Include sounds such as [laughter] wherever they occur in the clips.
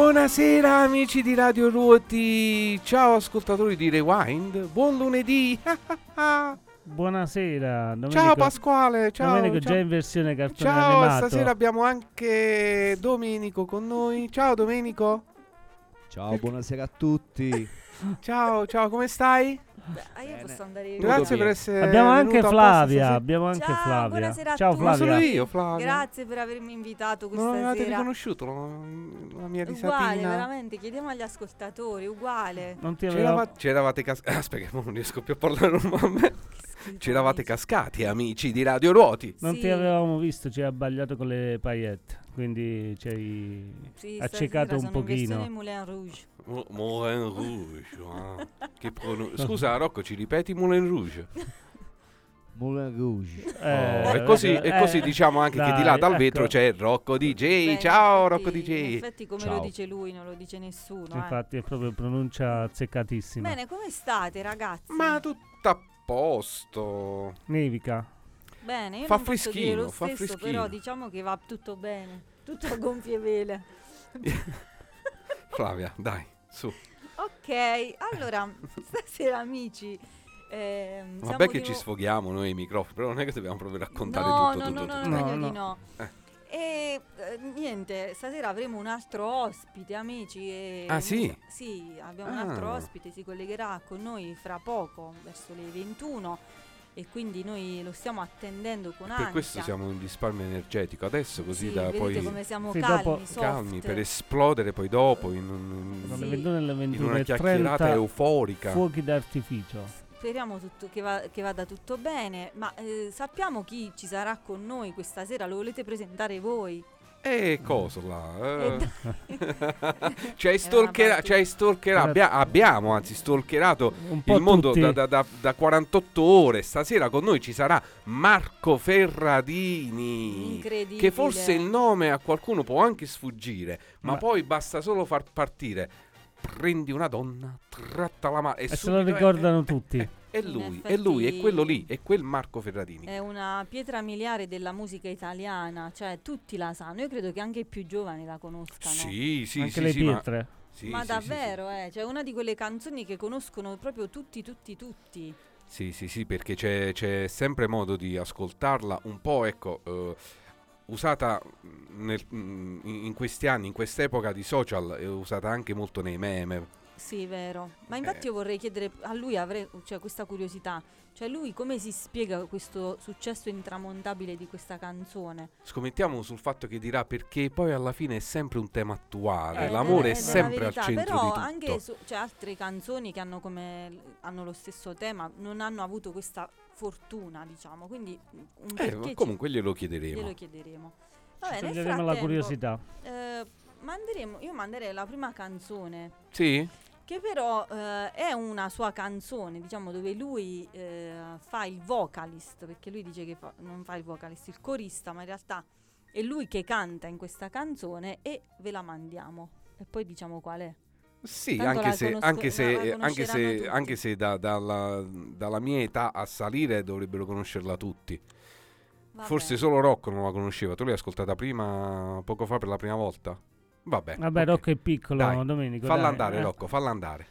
Buonasera amici di Radio Ruoti, ciao ascoltatori di Rewind, buon lunedì. [laughs] Buonasera, Domenico. Ciao Pasquale, ciao. Domenico ciao. già in versione cartone Ciao, animato. stasera abbiamo anche Domenico con noi. Ciao Domenico. Ciao, buonasera a tutti. [laughs] Ciao, ciao, come stai? Ah, io Bene. posso andare Grazie per essere Abbiamo anche Flavia, abbiamo anche Ciao, Flavia. buonasera a Ciao tutti. Ma Flavia. sono io, Flavia. Grazie per avermi invitato questa Non avevate sera. riconosciuto la, la mia Uguale, risatina? veramente, chiediamo agli ascoltatori, uguale. Non ti aveva C'erava- C'eravate cascati. [laughs] Aspetta, che non riesco più a parlare normalmente. C'eravate cascati, amici di Radio Ruoti. Non Sì. ti avevamo visto, ci hai abbagliato con le paillette, quindi ci hai Sì, accecato un pochino. Moulin Rouge. Mo- Moulin Rouge. ah. [laughs] Che pronun- Scusa, Rocco, ci ripeti Moulin Rouge? [laughs] Moulin Rouge. Eh, Oh, e così, eh, e così diciamo anche che di là dai, dal ecco. vetro c'è Rocco DJ. Beh, Ciao in Rocco effetti- In DJ. effetti come lo Ciao. dice lui, non lo dice nessuno. eh. Infatti è proprio pronuncia azzeccatissima. Bene, come state ragazzi? Ma tutto a posto. Nevica. Bene, io fa non posso dire freschino, lo fa stesso, freschino. però diciamo che va tutto bene. Tutto a gonfie vele. [laughs] Flavia, dai, su. Ok, allora, [laughs] stasera amici... siamo Vabbè che di ci sfoghiamo noi ai microfoni, però non è che dobbiamo proprio raccontare no, tutto, no, tutto, no, tutto. no, No, meglio no. di no. Eh. E eh, niente, stasera avremo un altro ospite, amici. E Ah, sì? Sì, abbiamo un altro Ah. ospite, si collegherà con noi fra poco, verso le 21. E quindi noi lo stiamo attendendo con ansia. Per questo siamo in risparmio energetico adesso, così Sì, da vedete poi come siamo Sì, calmi, dopo- soft. calmi per esplodere poi dopo in, un- Sì. 21 alle in una 21 chiacchierata 30 euforica. fuochi d'artificio. Speriamo tutto- che, va- che vada tutto bene, ma eh, sappiamo chi ci sarà con noi questa sera, lo volete presentare voi? E cosa là? Eh? [laughs] ci hai ci stalkerato, abbia- abbiamo anzi stalkerato il mondo da, da- da- da 48 ore. Stasera con noi ci sarà Marco Ferradini. Incredibile. Che forse il nome a qualcuno può anche sfuggire, ma, Ma- poi basta solo far partire. Prendi una donna, tratta la mano e, E se lo è- ricordano tutti. È In lui, è lui, è quello lì, è quel Marco Ferradini. È una pietra miliare della musica italiana, cioè tutti la sanno. Io credo che anche i più giovani la conoscano. Sì, sì, Anche sì, le sì, ma, pietre. sì, Ma sì, sì, davvero, eh, cioè una di quelle canzoni che conoscono proprio tutti, tutti, tutti. Sì, sì, sì, perché c'è, c'è sempre modo di ascoltarla un po', ecco, eh, usata nel- in questi anni, in quest'epoca di social, è usata anche molto nei meme. Sì, vero. Ma infatti Eh. io vorrei chiedere a lui, avrei cioè, questa curiosità, cioè lui come si spiega questo successo intramontabile di questa canzone? Scommettiamo sul fatto che dirà perché poi alla fine è sempre un tema attuale, Ed l'amore è, ed la sempre al verità, centro però di tutto. anche su, c'è altre canzoni che hanno, come, hanno lo stesso tema, non hanno avuto questa fortuna, diciamo, quindi un Eh, comunque glielo chiederemo. glielo chiederemo. Vabbè, nel toglieremo la frattempo, curiosità. eh, manderemo, io manderei la prima canzone Sì? che però eh, è una sua canzone, diciamo, dove lui eh, fa il vocalist, perché lui dice che fa- non fa il vocalist, il corista, ma in realtà è lui che canta in questa canzone e ve la mandiamo. E poi diciamo qual è. Sì, Tanto anche se, conosco- anche se, la anche se, anche se da- dalla, dalla mia età a salire dovrebbero conoscerla tutti. Va Forse solo Rocco non la conosceva. Tu l'hai ascoltata prima, poco fa per la prima volta? Vabbè. Vabbè, ok. Rocco è piccolo, Dai, Domenico. Falla dai, andare, eh. Rocco, falla andare.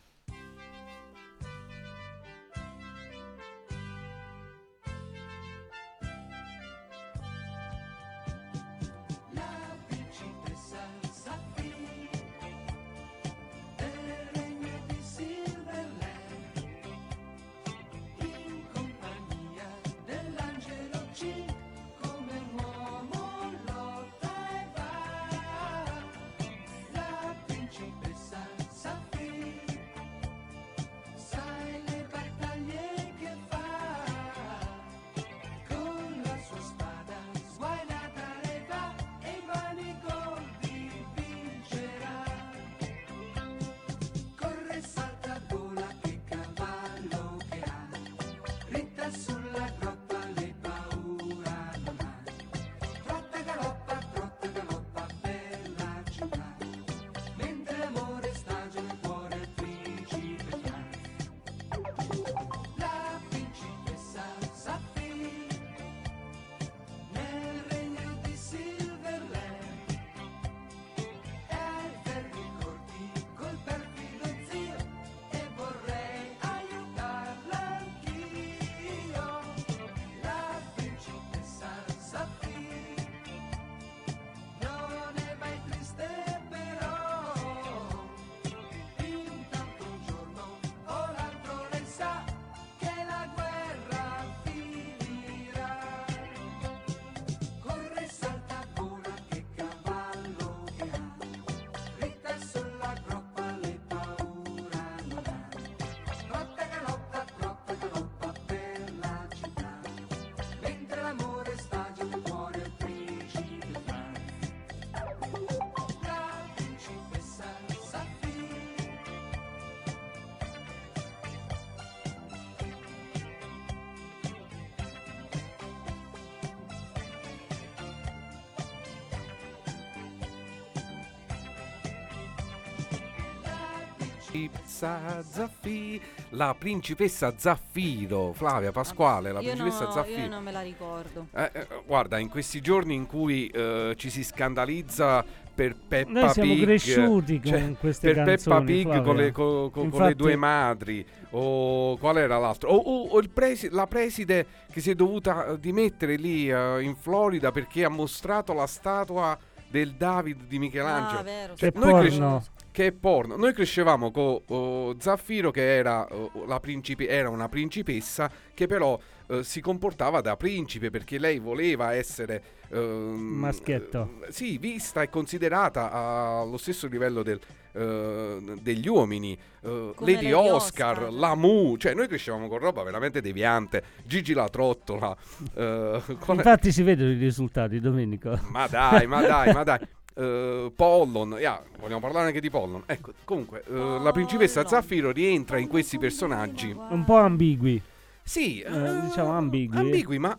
Principessa Zaffi- la principessa Zaffiro, Flavia Pasquale, la io, principessa no, Zaffiro. io non me la ricordo. Eh, eh, guarda, in questi giorni in cui eh, ci si scandalizza per Peppa Noi siamo Pig, cresciuti con cioè, queste per canzoni. Peppa Pig con le, co- co- con le Infatti- due madri, o qual era l'altro? O, o- o il presi- la preside che si è dovuta eh, dimettere lì eh, in Florida perché ha mostrato la statua del David di Michelangelo. Ah, vero. Cioè, noi porno. cresci- che è porno. Noi crescevamo con Zaffiro che era, oh, la principe- era una principessa che però eh, si comportava da principe perché lei voleva essere ehm, Maschietto. eh, sì, vista e considerata allo stesso livello del, eh, degli uomini. eh, Lady Lady Oscar, Oscar. la Mu, cioè noi crescevamo con roba veramente deviante. Gigi la trottola. eh, qual è- Infatti si vedono i risultati, Domenico. ma dai, ma dai, ma dai. [laughs] Eh, Pollon, yeah, vogliamo parlare anche di Pollon. Ecco, comunque, eh, la principessa. Zaffiro rientra in questi personaggi. Un po' ambigui. Sì, Eh, diciamo ambigui. Ambigui, ma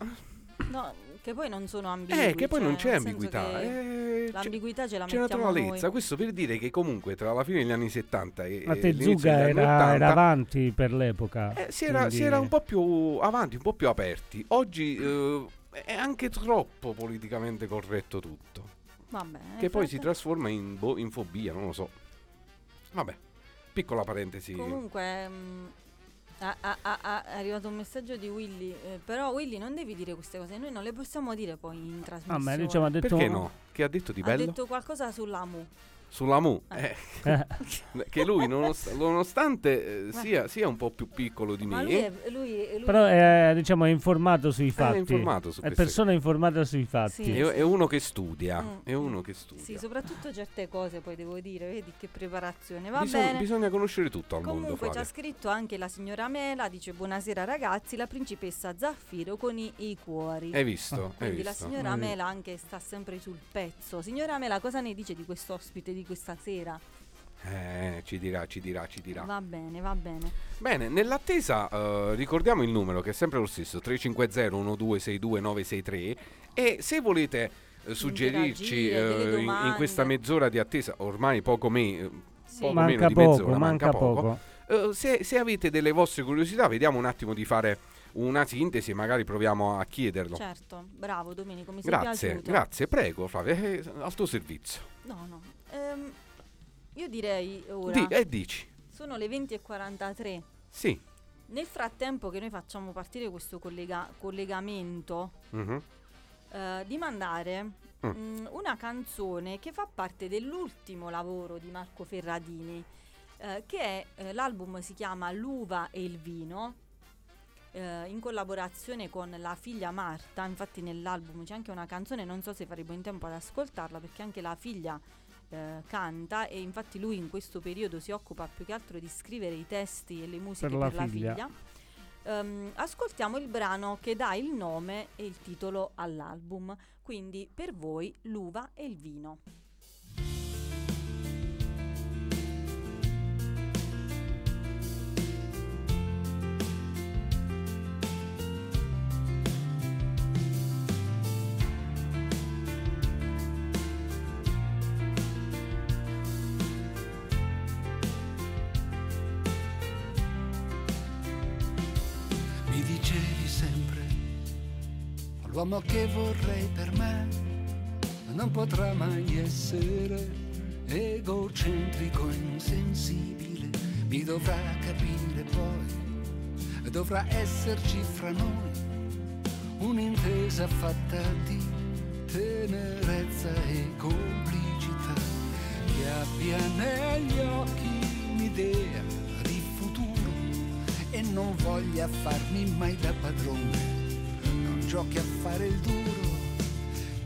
No, che poi non sono ambigui. eh, che poi cioè, non c'è ambiguità. eh, c'è- L'ambiguità ce la c'è mettiamo naturalezza. noi. Questo per dire che comunque tra la fine degli anni 70 e, Ma te Zuga era, 80 era avanti per l'epoca. eh, si, era, quindi- si era un po' più avanti, un po' più aperti. Oggi eh, è anche troppo politicamente corretto tutto. Va bene. che poi si trasforma in, boh, in fobia, non lo so. Vabbè, piccola parentesi. Comunque, mm, ah, ah, ah, ah, è arrivato un messaggio di Willy. eh, però, Willy, non devi dire queste cose. Noi non le possiamo dire poi in Ah, trasmissione. ma diciamo, ha detto Perché no? Che ha detto di ha bello? detto qualcosa sull'AMU. Sulla Mu. Eh. eh, Eh, che lui, nonost- [laughs] nonostante eh, Ma- sia, sia un po' più piccolo di me, lui è, lui, lui però è, diciamo, è informato sui fatti. è informato su È persona informata sui fatti. Sì. È, è uno che studia. Mm, È uno che studia. Sì, soprattutto certe cose poi devo dire, vedi che preparazione. Va Bisogna, bene. bisogna conoscere tutto al mondo. Comunque ci Flavia. ha scritto anche la signora Mela, dice buonasera ragazzi, la principessa Zaffiro con i, i cuori. Hai visto? Hai Quindi la visto? signora Mm. Mela anche sta sempre sul pezzo. Signora Mela, cosa ne dice di questo ospite di questa sera? Eh, ci dirà, ci dirà, ci dirà. Va bene, va bene. Bene, nell'attesa eh, ricordiamo il numero che è sempre lo stesso, 350-1262-963 e se volete eh, suggerirci eh, in, in questa mezz'ora di attesa, ormai poco, me- Sì. Poco meno Manca di poco, mezz'ora, manca, manca poco. poco. eh, se, se avete delle vostre curiosità vediamo un attimo di fare una sintesi e magari proviamo a chiederlo. Certo, bravo Domenico, mi sei grazie, piaciuto. grazie, prego Flavia, eh, al tuo servizio. No, no. Ehm, io direi ora, Di- e dici, sono le 20.43. sì. Nel frattempo che noi facciamo partire questo collega- collegamento, mhm. eh, di mandare Mm. mm, una canzone che fa parte dell'ultimo lavoro di Marco Ferradini, eh, che è, eh, l'album si chiama L'uva e il vino, eh, in collaborazione con la figlia Marta, infatti nell'album c'è anche una canzone, non so se faremo in tempo ad ascoltarla perché anche la figlia eh, canta e infatti lui in questo periodo si occupa più che altro di scrivere i testi e le musiche Per per la la, figlia. figlia. Ehm, ascoltiamo il brano che dà il nome e il titolo all'album, quindi per voi l'uva e il vino. L'uomo che vorrei per me non potrà mai essere egocentrico e insensibile, mi dovrà capire poi, dovrà esserci fra noi un'intesa fatta di tenerezza e complicità, che abbia negli occhi un'idea di futuro e non voglia farmi mai da padrone, giochi a fare il duro,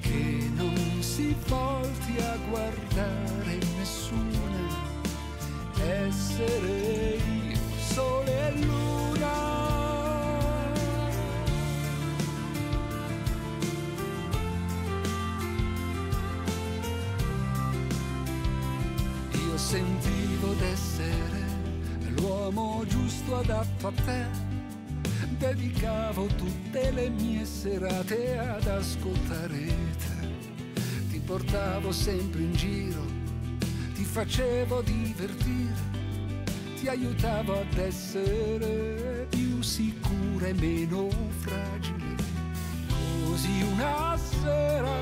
che non si volti a guardare nessuna, essere io, sole e luna. Io sentivo d'essere l'uomo giusto adatto a te. Dedicavo tutte le mie serate ad ascoltare te. Ti portavo sempre in giro, ti facevo divertire ti aiutavo ad essere più sicura e meno fragile. Così una sera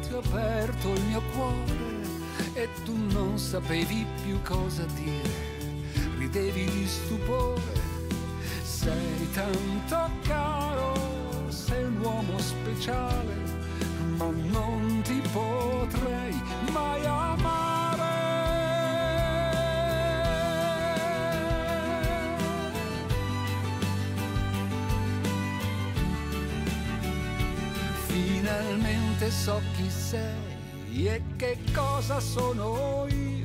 ti ho aperto il mio cuore e tu non sapevi più cosa dire, ridevi di stupore. Sei tanto caro, sei un uomo speciale, ma non ti potrei mai amare. Finalmente so chi sei e che cosa sono io.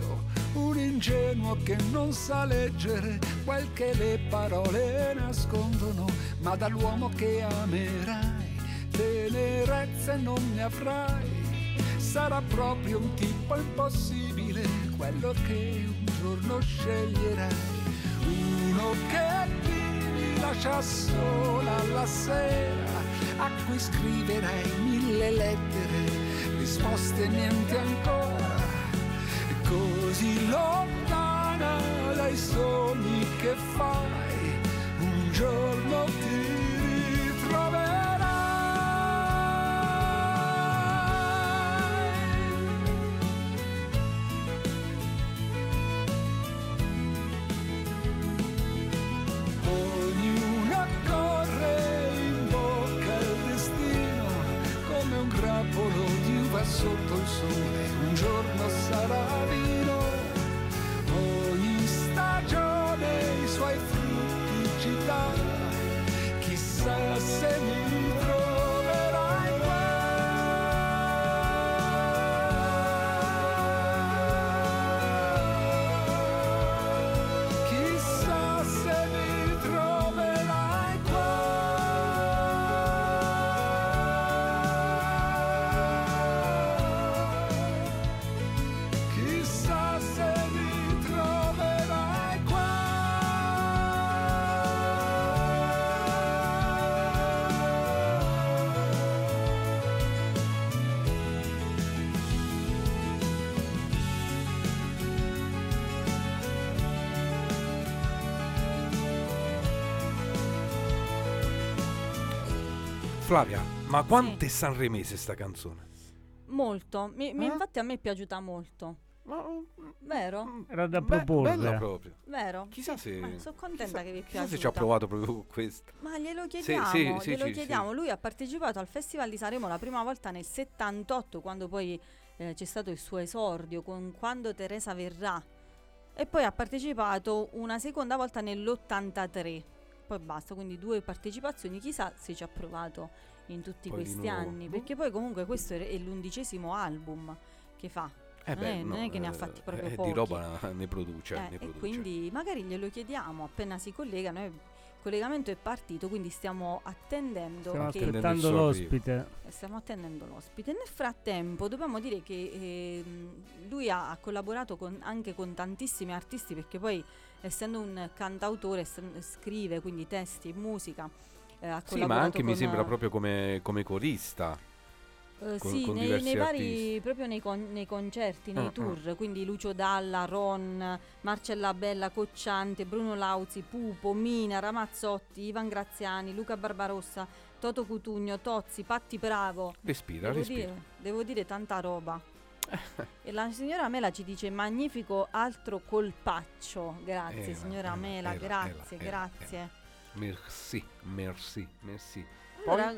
Un ingenuo che non sa leggere quel che le parole nascondono, ma dall'uomo che amerai, tenerezze non ne avrai. Sarà proprio un tipo impossibile quello che un giorno sceglierai. Uno che ti lascia sola la sera, a cui scriverai mille lettere, risposte niente ancora. Così lontana dai sogni che fai, un giorno ti Flavia, ma quanto è sanremese sta canzone? Molto. Mi- mi- Eh? Infatti a me è piaciuta molto. Vero? Era da Be- proporre. Bella proprio. Vero? Chissà se... sono contenta chissà- che vi è Chissà se ci ha provato proprio con questa. Ma glielo Sì, chiediamo, sì, sì, glielo sì, chiediamo. sì. Lui ha partecipato al Festival di Sanremo la prima volta nel 78, quando poi eh, c'è stato il suo esordio con Quando Teresa verrà. E poi ha partecipato una seconda volta nell'83. Poi basta, quindi due partecipazioni. Chissà se ci ha provato in tutti Poi questi anni. Perché poi comunque questo è l'undicesimo album che fa. Eh Non è- non è che ne ha fatti proprio eh, pochi. Di roba ne produce, Eh, ne e produce. quindi magari glielo chiediamo appena si collega. Noi, il collegamento è partito, quindi stiamo attendendo Stiamo che attendendo il aspettando l'ospite. eh, Stiamo attendendo l'ospite. Nel frattempo dobbiamo dire che ehm, lui ha, ha collaborato con- anche con tantissimi artisti perché poi essendo un cantautore essen- scrive quindi testi e musica. eh, ha Sì, ma anche mi sembra proprio come, come corista. eh, con- sì, con nei, nei vari, proprio nei, con- nei concerti, nei ah. tour, quindi Lucio Dalla, Ron, Marcella Bella, Cocciante, Bruno Lauzi, Pupo, Mina, Ramazzotti, Ivan Graziani, Luca Barbarossa, Toto Cutugno, Tozzi, Patti Bravo. Respira, Devo respira. dire, devo dire tanta roba. [laughs] e la signora Mela ci dice magnifico altro colpaccio. Grazie Era, signora era, Mela, era, grazie, era, era, grazie. Merci, merci, merci. Allora,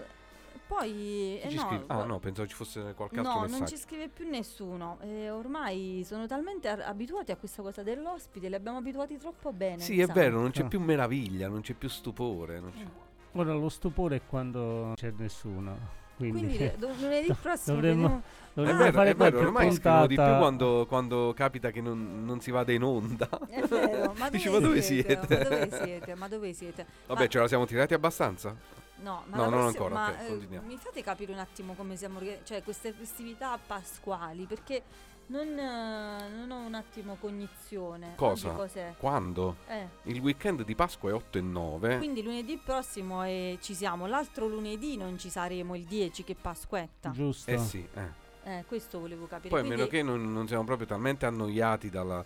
poi... Eh ci no? Ah no, pensavo ci fosse qualche altro No, non messaggio. ci scrive più nessuno. Eh, ormai sono talmente ar- abituati a questa cosa dell'ospite, li abbiamo abituati troppo bene. Sì, è sa. vero, non c'è Ah. più meraviglia, non c'è più stupore. non c'è- Ora lo stupore è quando non c'è nessuno. Quindi, Quindi [laughs] do- lunedì prossimo Dovremmo- vediamo- È dovremmo vero, fare è vero, qualche ormai scrivono di più puntata- quando, quando capita che non, non si vada in onda. È vero, ma [laughs] Dici, dove, ma dove siete? siete? Ma dove siete? Ma dove siete? Vabbè, Ma- ce la siamo tirati abbastanza? No, ma No, non ancora, ma, ok, eh, continuiamo. mi fate capire un attimo come siamo cioè queste festività pasquali, perché non, eh, non ho un attimo cognizione. Cosa? Oggi cos'è? Quando? Eh, Il weekend di Pasqua è 8 e 9. quindi lunedì prossimo eh, ci siamo, l'altro lunedì non ci saremo, il 10 che è Pasquetta. Giusto. Eh sì, eh. Eh, questo volevo capire. Poi a Quindi- meno che non, non siamo proprio talmente annoiati dalla,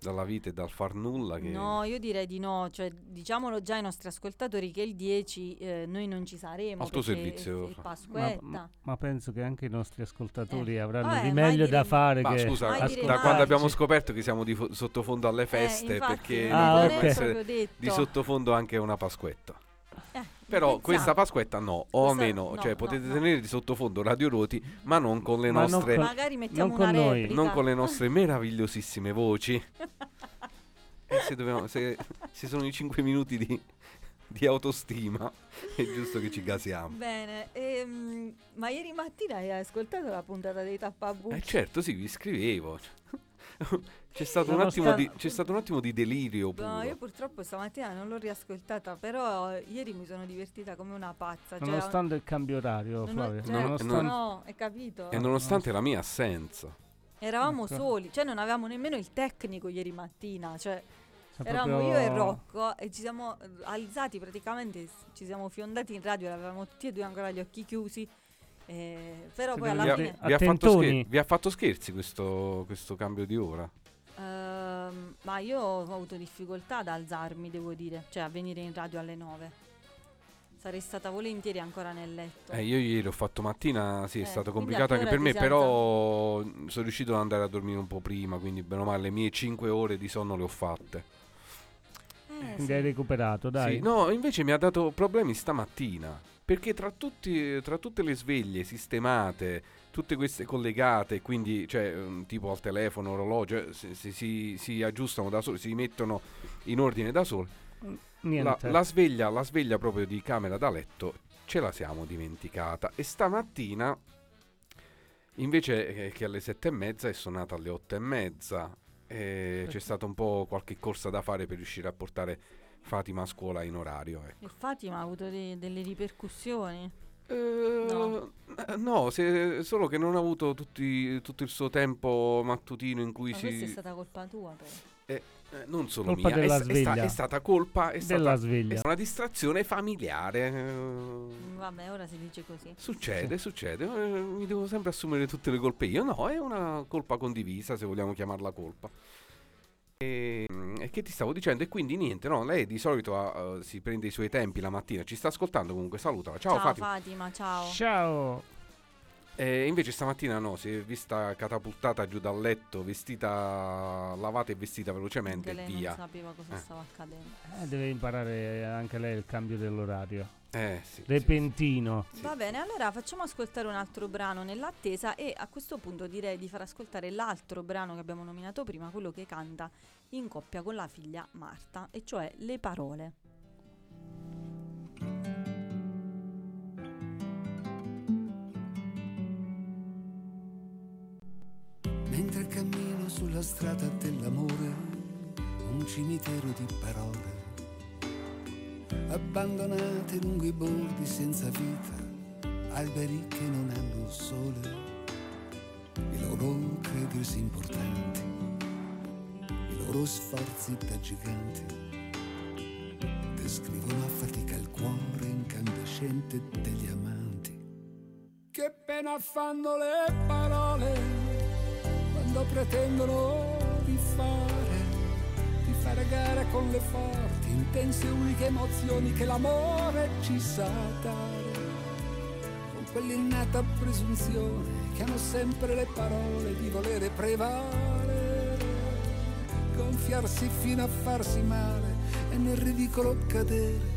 dalla vita e dal far nulla. Che... No, io direi di no, cioè diciamolo già ai nostri ascoltatori che il 10 eh, noi non ci saremo. Al tuo servizio, è- è. Ma, ma- ma penso che anche i nostri ascoltatori Eh. avranno Vabbè, di meglio da fare Ma che scusa, dire da mai. quando abbiamo scoperto che siamo di fo- sottofondo alle feste, Eh, infatti, perché Ah, non ok. dobbiamo essere di sottofondo anche una pasquetta. Eh, Però pensiamo. questa pasquetta no, o Questa- almeno, no, cioè no, potete no. tenere di sottofondo Radio Roti, ma non con le Ma non nostre con- Magari mettiamo non una con noi. non con le nostre [laughs] meravigliosissime voci. Se, dobbiamo- se- se sono i 5 minuti di, di autostima, è giusto che ci gasiamo. Bene, ehm, ma ieri mattina hai ascoltato la puntata dei tappabuchi? Eh certo, sì, vi scrivevo. [laughs] C'è stato, attimo di, c'è stato un attimo di delirio puro. No, io purtroppo stamattina non l'ho riascoltata, però ieri mi sono divertita come una pazza. Cioè, Nonostante il cambio orario, non Flavio, cioè, No, nonostante- no, hai capito? E nonostante la mia assenza. Eravamo Ecco. soli, cioè non avevamo nemmeno il tecnico ieri mattina, Cioè, eravamo proprio- io e Rocco e ci siamo eh, alzati praticamente, ci siamo fiondati in radio, avevamo tutti e due ancora gli occhi chiusi, eh, però poi Siete alla Vi ha, fine... vi ha fatto attentoni. scher- vi ha fatto scherzi questo, questo cambio di ora? Ehm, ma io ho avuto difficoltà ad alzarmi, devo dire, cioè a venire in radio alle 9. Sarei stata volentieri ancora nel letto. Eh, io ieri ho fatto mattina, sì, è Eh, stato complicato anche che per me, però sono riuscito ad andare a dormire un po' prima, quindi bene o male le mie 5 ore di sonno le ho fatte. Eh, Quindi sì. hai recuperato, dai. Sì, no, invece mi ha dato problemi stamattina, perché tra, tutti, tra tutte le sveglie sistemate, tutte queste collegate, quindi cioè, mm, tipo al telefono, orologio, si, si- si- si aggiustano da soli, si mettono in ordine da soli. La, Niente. la sveglia, la sveglia proprio di camera da letto ce la siamo dimenticata e stamattina invece eh, che alle sette e mezza è suonata alle otto e mezza e c'è stata un po' qualche corsa da fare per riuscire a portare Fatima a scuola in orario. ecco. E Fatima ha avuto de- delle ripercussioni. Eh, No. no, se- solo che non ha avuto tutti- tutto il suo tempo mattutino in cui Ma questa è si... stata colpa tua, però. eh, non solo Colpa mia, è, sta- è sta- sveglia. è stata colpa, è della stata, è sveglia. stata una distrazione familiare. eh, Vabbè, ora si dice così. Succede, succede, eh, mi devo sempre assumere tutte le colpe io. No, è una colpa condivisa, se vogliamo chiamarla colpa. E, mm, e che ti stavo dicendo? E quindi niente, no, lei di solito ha, eh, si prende i suoi tempi la mattina, ci sta ascoltando comunque, salutala. Ciao, Fatima. Fatima, ciao. Ciao. E invece stamattina no, si è vista catapultata giù dal letto, vestita, lavata e vestita velocemente Anche e lei via. non sapeva cosa Eh. stava accadendo. Eh, deve imparare anche lei il cambio dell'orario. Eh sì. sì, Repentino. sì. Va bene, allora facciamo ascoltare un altro brano nell'attesa e a questo punto direi di far ascoltare l'altro brano che abbiamo nominato prima, quello che canta in coppia con la figlia Marta, e cioè Le parole. Mentre cammino sulla strada dell'amore, un cimitero di parole, abbandonate lungo i bordi senza vita, alberi che non hanno sole, i loro credersi importanti, i loro sforzi da giganti, descrivono a fatica il cuore incandescente degli amanti. Che pena fanno le parole quando pretendono di fare, di fare gara con le forti, intense e uniche emozioni che l'amore ci sa dare, con quell'innata presunzione che hanno sempre le parole di volere prevalere, gonfiarsi fino a farsi male e nel ridicolo cadere.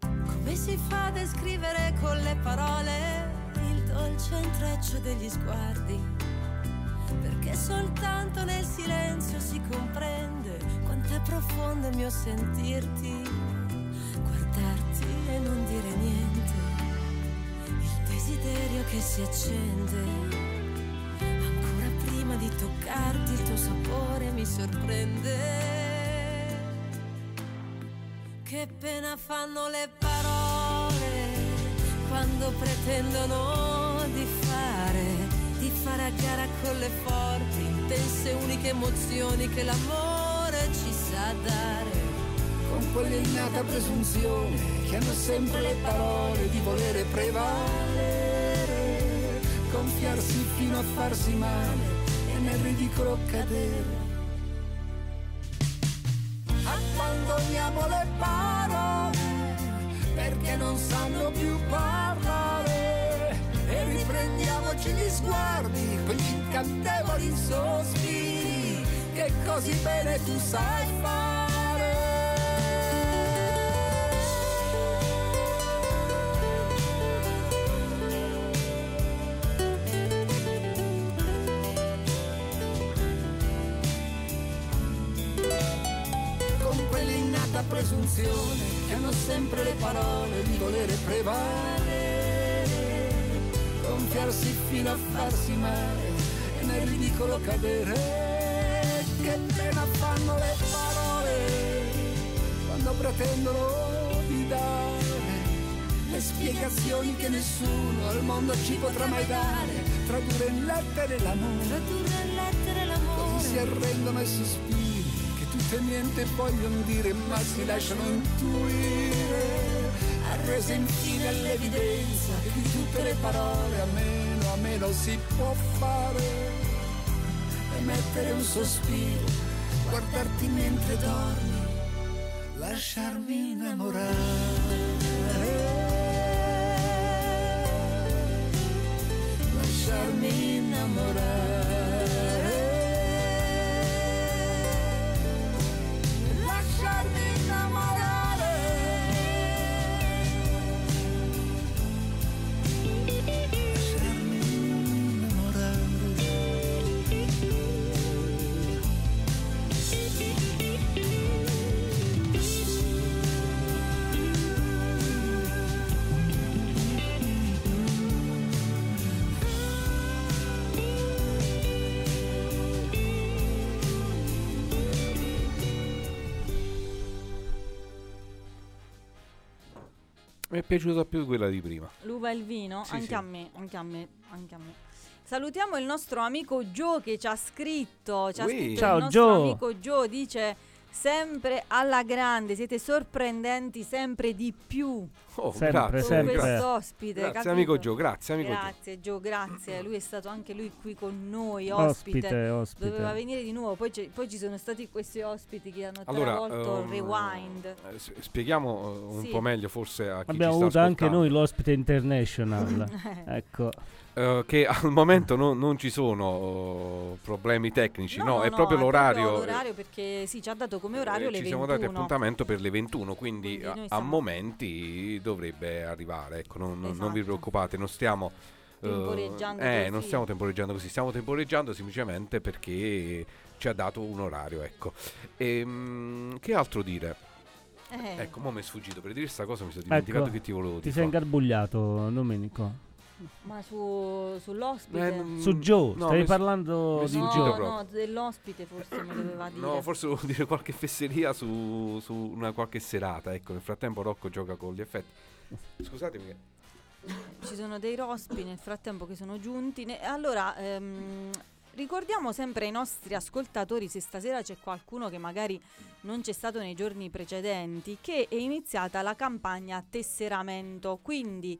Come si fa a descrivere con le parole dolce intreccio degli sguardi? Perché soltanto nel silenzio si comprende quanto è profondo il mio sentirti, guardarti e non dire niente, il desiderio che si accende. Ancora prima di toccarti il tuo sapore mi sorprende. Che pena fanno le parole quando pretendono di fare a gara con le forti, intense uniche emozioni che l'amore ci sa dare. con quell'innata presunzione che hanno sempre le parole di volere prevalere, gonfiarsi fino a farsi male e nel ridicolo cadere. Abbandoniamo le parole perché non sanno più parlare riprendiamoci gli sguardi, quegli incantevoli sospiri che così bene tu sai fare. con quell'innata presunzione che hanno sempre le parole di volere prevalere, gonfiarsi fino a farsi male e nel ridicolo cadere. Che pena fanno le parole quando pretendono di dare le spiegazioni che nessuno al mondo ci potrà mai dare, tradurre in lettere l'amore Tradurre in lettere l'amore. si arrendono ai sospiri che tutto e niente vogliono dire ma si lasciano intuire arrese infine di tutte le parole a meno a meno si può fare. Emettere un sospiro guardarti mentre dormi lasciarmi innamorare. Lasciarmi innamorare piaciuta più quella di prima. L'uva e il vino? Sì, anche sì. a me, anche a me, anche a me. Salutiamo il nostro amico Joe che ci ha scritto. Ci ha Ui. scritto Ciao, il nostro Joe. amico Joe dice sempre alla grande, siete sorprendenti sempre di più Oh, Sempre, grazie, sempre. grazie. quest'ospite. Grazie capito? amico Gio, grazie amico. Grazie Gio, grazie. Lui è stato anche lui qui con noi, ospite. Ospite, ospite. Doveva venire di nuovo, poi, poi ci sono stati questi ospiti che hanno Allora, travolto il rewind. eh, spieghiamo eh, un Sì. po' meglio forse a chi Abbiamo ci avuto anche noi l'ospite international. [laughs] ecco, Eh, che al momento non, non ci sono eh, problemi tecnici, no, è proprio è l'orario. proprio l'orario perché sì, ci ha dato come orario eh, le ci 21. siamo dati appuntamento per le 21, quindi, Quindi a, a momenti dovrebbe arrivare. Ecco, non, non- non vi Esatto. preoccupate, non stiamo. eh, Temporeggiando eh, così. non stiamo temporeggiando così, stiamo temporeggiando semplicemente perché ci ha dato un orario, ecco. Ehm, che altro dire? Eh, Ecco, mo mi è sfuggito per dire questa cosa, mi sono dimenticato Ecco, che ti volevo ti dire. sei ingarbugliato, Domenico. Ma su, sull'ospite? Eh, Su Joe, no, stavi parlando di sfuggito Joe. no, no, dell'ospite forse mi doveva [clears throat] dire. No, forse volevo dire qualche fesseria su, su una qualche serata. Ecco, nel frattempo Rocco gioca con gli effetti. Scusatemi. che- Ci sono dei rospi nel frattempo che sono giunti. Ne- allora, ehm, ricordiamo sempre ai nostri ascoltatori, se stasera c'è qualcuno che magari non c'è stato nei giorni precedenti, che è iniziata la campagna tesseramento. Quindi,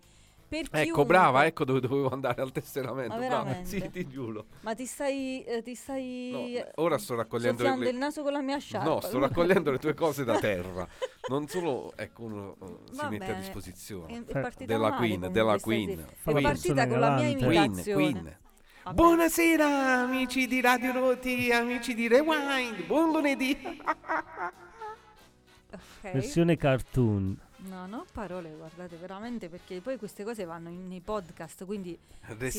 per Ecco, chiunque- brava, ecco dove dovevo andare al tesseramento. Ma? Sì, ti giuro. Ma ti stai, eh, ti stai No, eh, ora sto raccogliendo soffiando le, il naso con la mia sciarpa? No, sto raccogliendo le tue cose da [laughs] terra. Non solo, ecco, uno eh, si Va mette a bene. disposizione. È, è partita Della male Queen, della. Queen. È partita con la mia Persona Queen, imitazione. Queen. Vabbè. Buonasera amici di Radio Roti, amici di Rewind, buon lunedì. [laughs] Ok. Versione cartoon. No, no parole, guardate, veramente, perché poi queste cose vanno in- nei podcast, quindi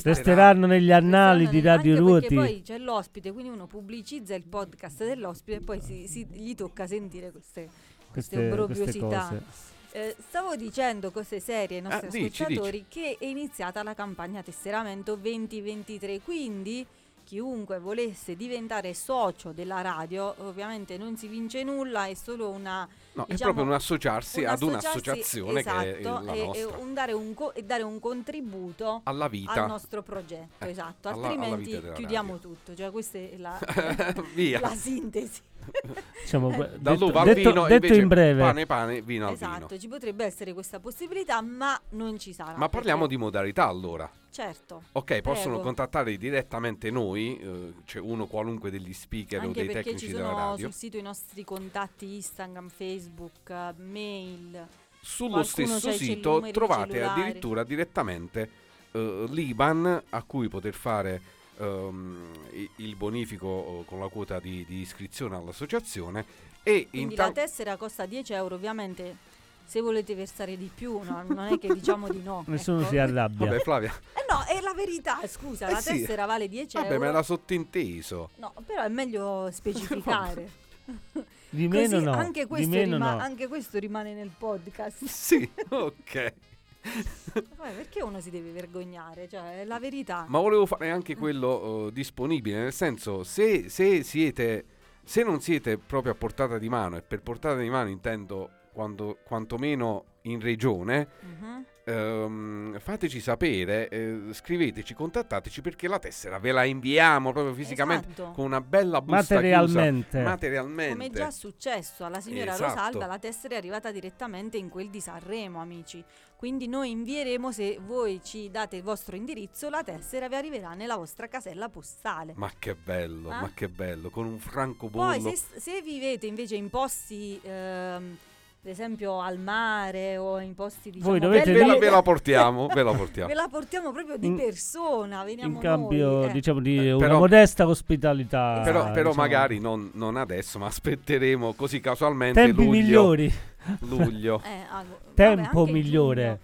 Resteranno negli annali di Radio anche Ruoti. Perché poi c'è l'ospite, quindi uno pubblicizza il podcast dell'ospite e poi si- si- gli tocca sentire queste, queste queste, cose. Eh, stavo dicendo cose serie ai nostri Ah, dici, ascoltatori che è iniziata la campagna tesseramento 2023, quindi chiunque volesse diventare socio della radio, ovviamente non si vince nulla, è solo una No, è diciamo, proprio un associarsi un ad associarsi, un'associazione che è esatto, la e- e un dare un co- e dare un contributo Alla vita. al nostro progetto, Eh, esatto, alla- alla altrimenti della chiudiamo radio. tutto, cioè questa è la, [laughs] Via. la sintesi. [laughs] Diciamo, Eh. detto, al detto- vino, detto invece in breve, pane pane, vino al esatto, vino. ci potrebbe essere questa possibilità, ma non ci sarà. Ma parliamo di modalità allora. Certo. Ok, possono Prego. contattare direttamente noi, eh, c'è uno qualunque degli speaker o Anche dei perché tecnici ci della radio. sul sito i nostri contatti Instagram, Facebook, mail. Sullo qualcuno stesso sito numeri trovate cellulari. addirittura direttamente eh, l'IBAN a cui poter fare ehm, il bonifico eh, con la quota di, di iscrizione all'associazione e Quindi intan- la tessera costa 10 euro, ovviamente se volete versare di più no, non è che diciamo di no. [laughs] Nessuno ecco. si arrabbia. Vabbè Flavia, Eh no, è la verità, scusa, Eh la sì. tessera vale 10 vabbè euro. me l'ha sottinteso. No, però è meglio specificare. [laughs] Di Così meno no. anche, di questo meno rima- no. anche questo rimane nel podcast. [laughs] Sì, ok. Vabbè, perché uno si deve vergognare? Cioè, è la verità. Ma volevo fare anche quello eh, disponibile, nel senso, se, se siete, se non siete proprio a portata di mano, e per portata di mano intendo quando, quantomeno in regione, Mhm. ehm, fateci sapere, eh, scriveteci, contattateci perché la tessera ve la inviamo proprio fisicamente Esatto. con una bella busta chiusa, Materialmente. materialmente. Come è già successo alla signora Esatto. Rosalda, la tessera è arrivata direttamente in quel di Sanremo, amici. Quindi noi invieremo, se voi ci date il vostro indirizzo, la tessera vi arriverà nella vostra casella postale. Ma che bello, Ah? ma che bello, con un francobollo. Poi se, se vivete invece in posti, ehm, ad esempio al mare o in posti diciamo Voi dovete ve, la, ve la portiamo, ve la [laughs] portiamo. Ve la portiamo proprio di In- persona, veniamo In cambio, noi, eh. diciamo, di Eh, una però- modesta ospitalità. Però, però diciamo. magari non, non adesso, ma aspetteremo così casualmente Tempi luglio. migliori. Luglio. [laughs] Eh, ah, vabbè, Tempo anche migliore.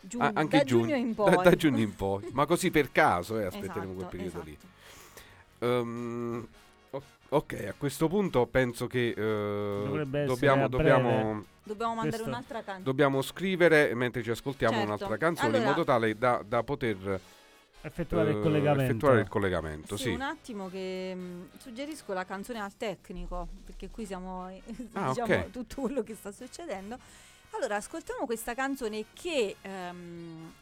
giugno. Ah, Giugno- anche da giugno, giugno in [laughs] da- poi. Da, giugno in poi. Ma così per caso, eh, aspetteremo quel Esatto, periodo lì. esatto. Ehm, ok, a questo punto penso che eh, dobbiamo, dobbiamo, Dobbiamo mandare Questo- un'altra canzone. dobbiamo scrivere mentre ci ascoltiamo Certo. un'altra canzone in Allora- modo tale da, da poter Effettuare il eh, collegamento. effettuare il collegamento. Sì, Sì, un attimo che mh, suggerisco la canzone al tecnico, perché qui siamo eh, [laughs] Ah, diciamo ok. tutto quello che sta succedendo. Allora, ascoltiamo questa canzone che ehm,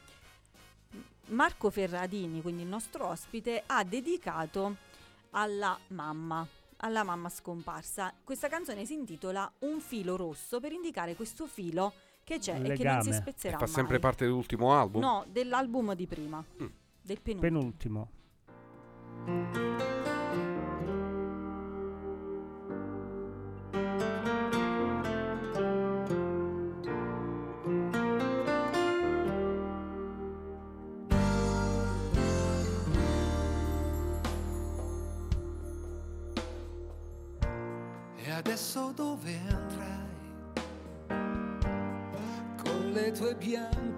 Marco Ferradini, quindi il nostro ospite, ha dedicato alla mamma, alla mamma scomparsa. Questa canzone si intitola Un filo rosso per indicare questo filo che c'è e che non si Legame. E spezzerà fa sempre mai. parte dell'ultimo album. No, dell'album di prima, Mm. del penultimo. Penultimo.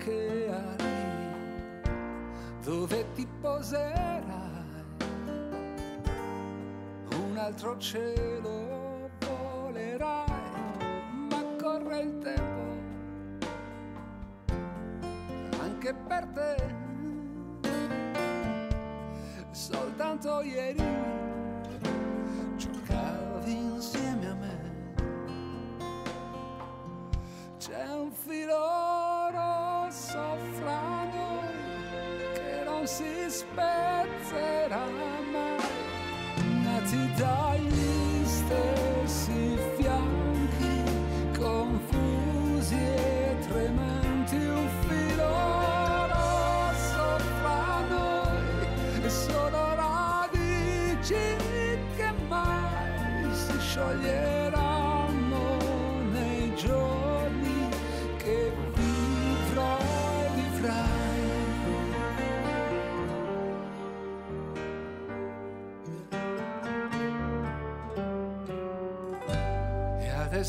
Bianche ali, dove ti poserai? Un altro cielo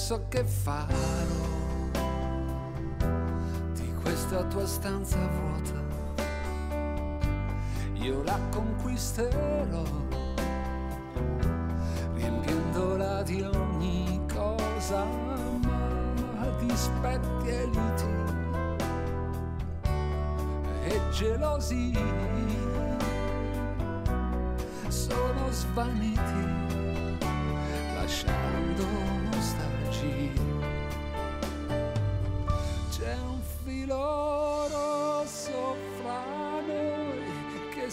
Adesso che farò di questa tua stanza vuota? Io la conquisterò, riempiendola di ogni cosa, ma dispetti e liti e gelosi sono svaniti,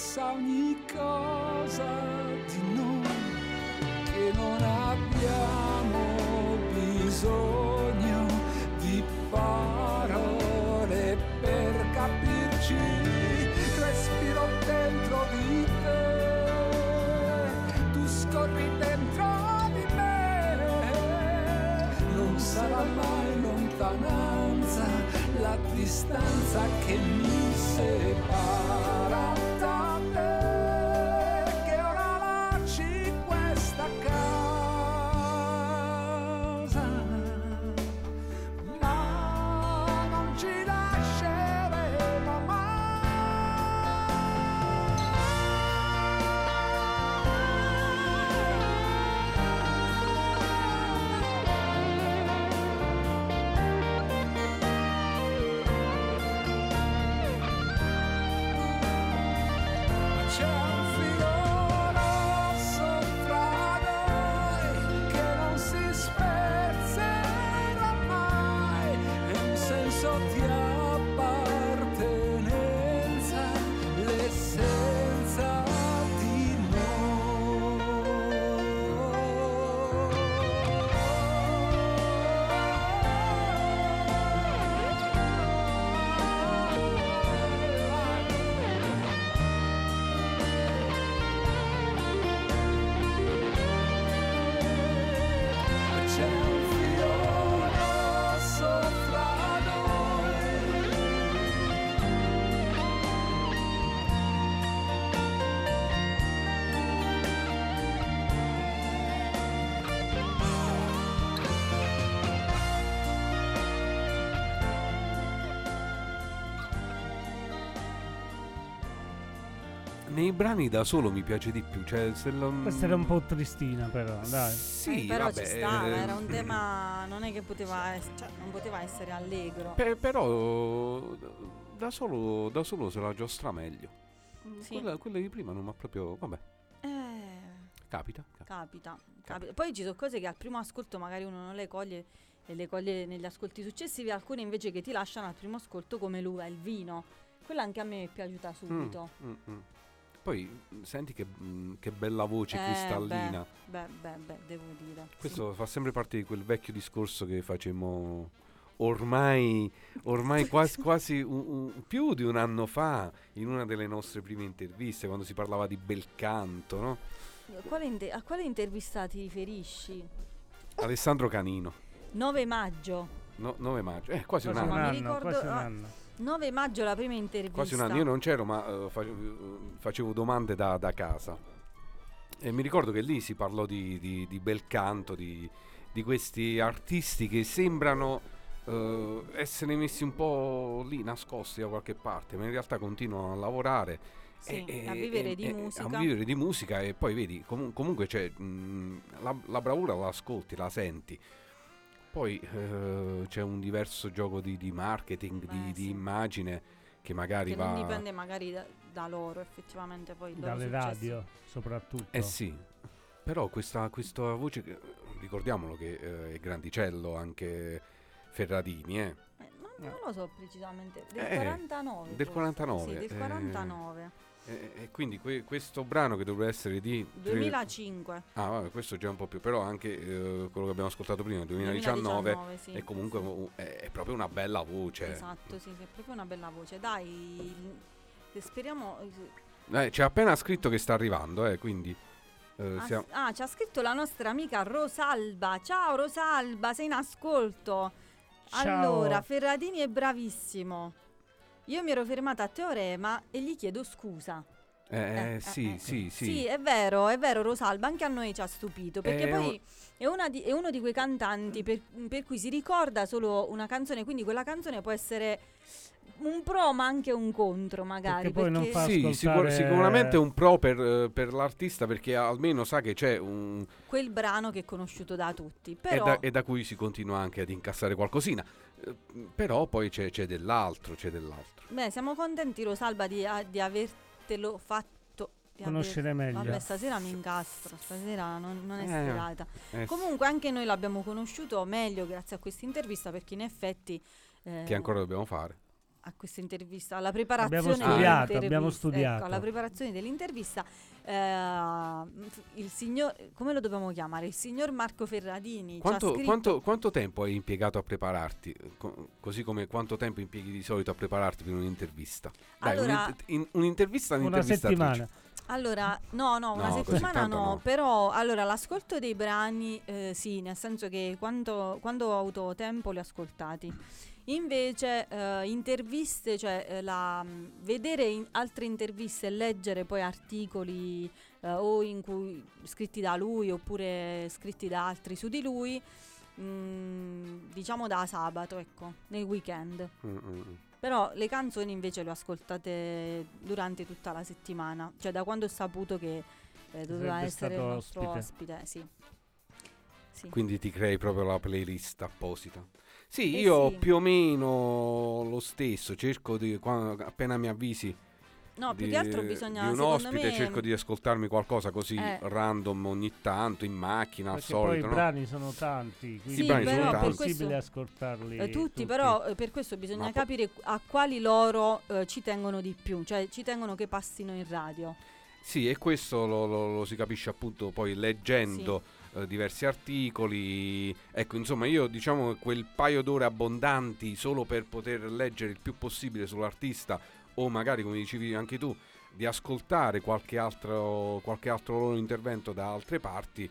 sa ogni cosa di noi, che non abbiamo bisogno di parole per capirci. Respiro di te, tu scorri dentro di me, non sarà mai lontananza la distanza che mi separa Nei brani da solo mi piace di più. Cioè, se lo... Questa era un po' tristina però, dai. Sì, Eh, però vabbè, ci stava, eh, era un tema, non è che poteva, ess- cioè, non poteva essere allegro. per- però da solo, da solo se la giostra meglio. Sì. Quella, quella di prima non mi ha proprio. Vabbè, Eh, capita. capita. capita, capita. Poi ci sono cose che al primo ascolto magari uno non le coglie e le coglie negli ascolti successivi, alcune invece che ti lasciano al primo ascolto come l'uva e il vino. Quella anche a me è piaciuta subito. Mm, mm, mm. Poi mm, senti che, mm, che bella voce Eh, cristallina. Beh, beh, beh, devo dire. Questo fa sempre parte di quel vecchio discorso che facemmo ormai, ormai [laughs] quasi, quasi un- un- più di un anno fa in una delle nostre prime interviste quando si parlava di bel canto, no? Quale inte- a quale intervista ti riferisci? Alessandro Canino, 9 maggio. no- 9 maggio, eh, quasi un Quasi un anno. No, mi anno, ricordo- quasi un anno. 9 maggio la prima intervista. Quasi un anno, io non c'ero ma eh, facevo, facevo domande da, da casa e mi ricordo che lì si parlò di, di- di bel canto, di, di questi artisti che sembrano eh, essere messi un po' lì nascosti da qualche parte, ma in realtà continuano a lavorare. Sì, e- a vivere e- di e- musica. A vivere di musica e poi vedi, comu- comunque c'è, mh, la, la bravura la ascolti, la senti. Poi eh, c'è un diverso gioco di, di marketing, di, Beh, di sì. immagine che magari che va... non dipende magari da, da loro effettivamente poi Dalle radio soprattutto. Eh sì, però questa, questa voce, che- ricordiamolo che eh, è grandicello anche Ferradini, eh. Eh, ma non lo so precisamente, del Eh, 49. del forse. 49, Sì, del eh, 49. E, e quindi que- questo brano che dovrebbe essere di... tre- 2005. Ah, vabbè, questo già un po' più, però anche eh, quello che abbiamo ascoltato prima, 2019, 2019, sì, è comunque sì. è, è proprio una bella voce. Esatto, sì, è proprio una bella voce. Dai, eh, speriamo... Eh, c'è appena scritto che sta arrivando, eh, quindi... eh, Ah, siamo- ah, ci ha scritto la nostra amica Rosalba. Ciao Rosalba, sei in ascolto. Ciao. Allora, Ferradini è bravissimo. Io mi ero fermata a Teorema e gli chiedo scusa. eh, Eh, eh, sì, eh. sì, sì, Sì, è vero, è vero Rosalba, anche a noi ci ha stupito, perché È poi è, una di- è uno di quei cantanti per, per cui si ricorda solo una canzone, quindi quella canzone può essere un pro ma anche un contro magari. Perché poi non fa Sì, sicur- sicuramente è un pro per, eh, per l'artista perché almeno sa che c'è un... quel brano che è conosciuto da tutti. e, Però da, e da cui si continua anche ad incassare qualcosina. Eh, però poi c'è, c'è dell'altro, c'è dell'altro. beh, siamo contenti Rosalba di, di avertelo fatto. di aver- Conoscere meglio. Vabbè, stasera mi incastro, stasera non, non è Eh, serata. Eh, Comunque anche noi l'abbiamo conosciuto meglio grazie a questa intervista perché in effetti... eh, che ancora dobbiamo fare. A questa intervista, alla preparazione Abbiamo studiato, dell'intervista. abbiamo studiato. Ecco, alla preparazione dell'intervista, eh, il signor, come lo dobbiamo chiamare? Il signor Marco Ferradini Quanto, scritto- quanto- quanto tempo hai impiegato a prepararti? Co- così come quanto tempo impieghi di solito a prepararti per un'intervista? Dai, Allora- un'int- in- un'intervista Una all'intervistatrice. settimana. Allora, no, no, una No, settimana no, no. però allora l'ascolto dei brani eh, sì, nel senso che quando, quando ho avuto tempo li ho ascoltati. Invece eh, interviste, cioè eh, la, mh, vedere in- altre interviste e leggere poi articoli eh, o in cui, scritti da lui oppure scritti da altri su di lui, mh, diciamo da sabato, ecco, nel weekend. Mm, mm, mm. Però le canzoni invece le ho ascoltate durante tutta la settimana, cioè da quando ho saputo che eh, doveva Sarebbe essere il nostro ospite. ospite. Sì. Sì. Quindi ti crei proprio la playlist apposita. Sì, Eh io sì. più o meno lo stesso, cerco di, qua- appena mi avvisi No, più di, che altro bisogna di un ospite, me cerco di ascoltarmi qualcosa così Eh. random ogni tanto, in macchina, al Perché poi solito. i no? brani sono tanti, quindi i brani è sono tanti. impossibile Per ascoltarli eh, tutti, però eh, per questo bisogna Ma po- capire a quali loro eh, ci tengono di più, cioè ci tengono che passino in radio. Sì, e questo lo, lo- lo si capisce appunto poi leggendo eh, diversi articoli. Ecco, insomma, io diciamo che quel paio d'ore abbondanti solo per poter leggere il più possibile sull'artista o magari, come dicevi anche tu, di ascoltare qualche altro, qualche altro loro intervento da altre parti.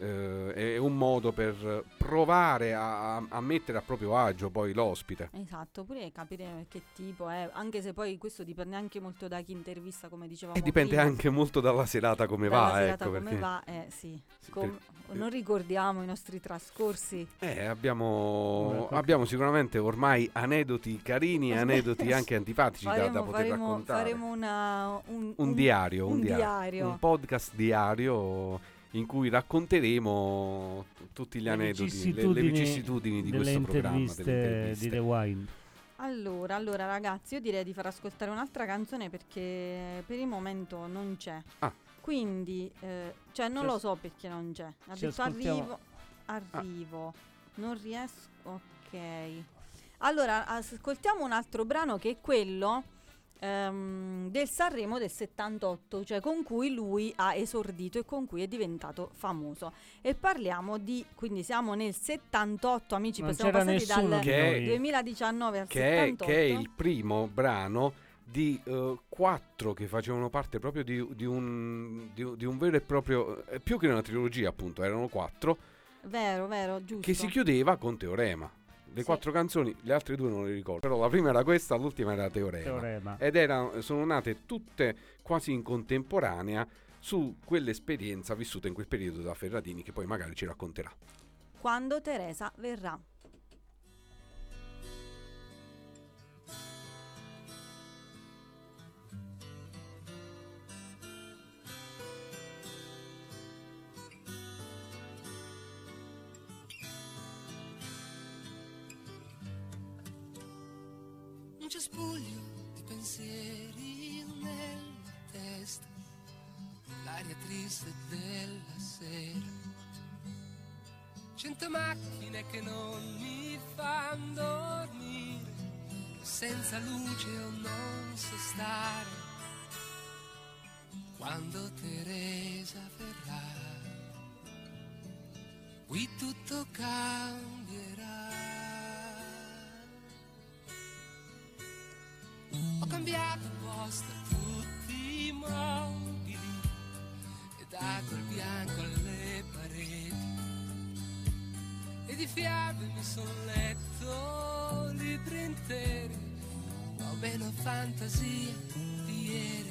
Eh, è un modo per provare a, a- mettere a proprio agio poi l'ospite. Esatto, pure capire che tipo è, anche se poi questo dipende anche molto da chi intervista, come dicevamo E dipende prima. anche molto dalla serata come Dalla va, serata ecco, come perché va, eh sì. sì, Com- per- non ricordiamo i nostri trascorsi. Eh, abbiamo, Ecco. abbiamo sicuramente ormai aneddoti carini e aneddoti anche antipatici da, da Faremo, poter faremo- raccontare. faremo una- un, un diario, un, un diario, diario. un podcast diario in cui racconteremo tutti gli Le aneddoti, le, le vicissitudini di questo programma, delle interviste. di Rewind. Allora, allora ragazzi, io direi di far ascoltare un'altra canzone perché per il momento non c'è. Ah. Quindi, eh, cioè non Ci lo so perché non c'è. Ha detto arrivo, arrivo, non riesco, ok. Allora, ascoltiamo un altro brano che è quello ehm, del Sanremo del 78, cioè con cui lui ha esordito e con cui è diventato famoso. E parliamo di, quindi siamo nel 78, amici, Non siamo passati dal Che è- noi. 2019 al che, è, 78. che è il primo brano di eh, quattro che facevano parte proprio di, di un, di, di un vero e proprio, eh, più che una trilogia appunto, erano quattro, Vero, vero, giusto. che si chiudeva con Teorema. Le Sì. quattro canzoni, le altre due non le ricordo, però la prima era questa, l'ultima era Teorema. Teorema. Ed erano, sono nate tutte quasi in contemporanea su quell'esperienza vissuta in quel periodo da Ferradini che poi magari ci racconterà. Quando Teresa verrà. Cespuglio di pensieri nella testa, l'aria triste della sera. Cento macchine che non mi fanno dormire, senza luce o non so stare. Quando Teresa verrà, qui tutto cambierà. Ho cambiato posto a tutti i mobili e dato il bianco alle pareti. E di fiabe mi son letto libri interi, ho meno fantasia di ieri.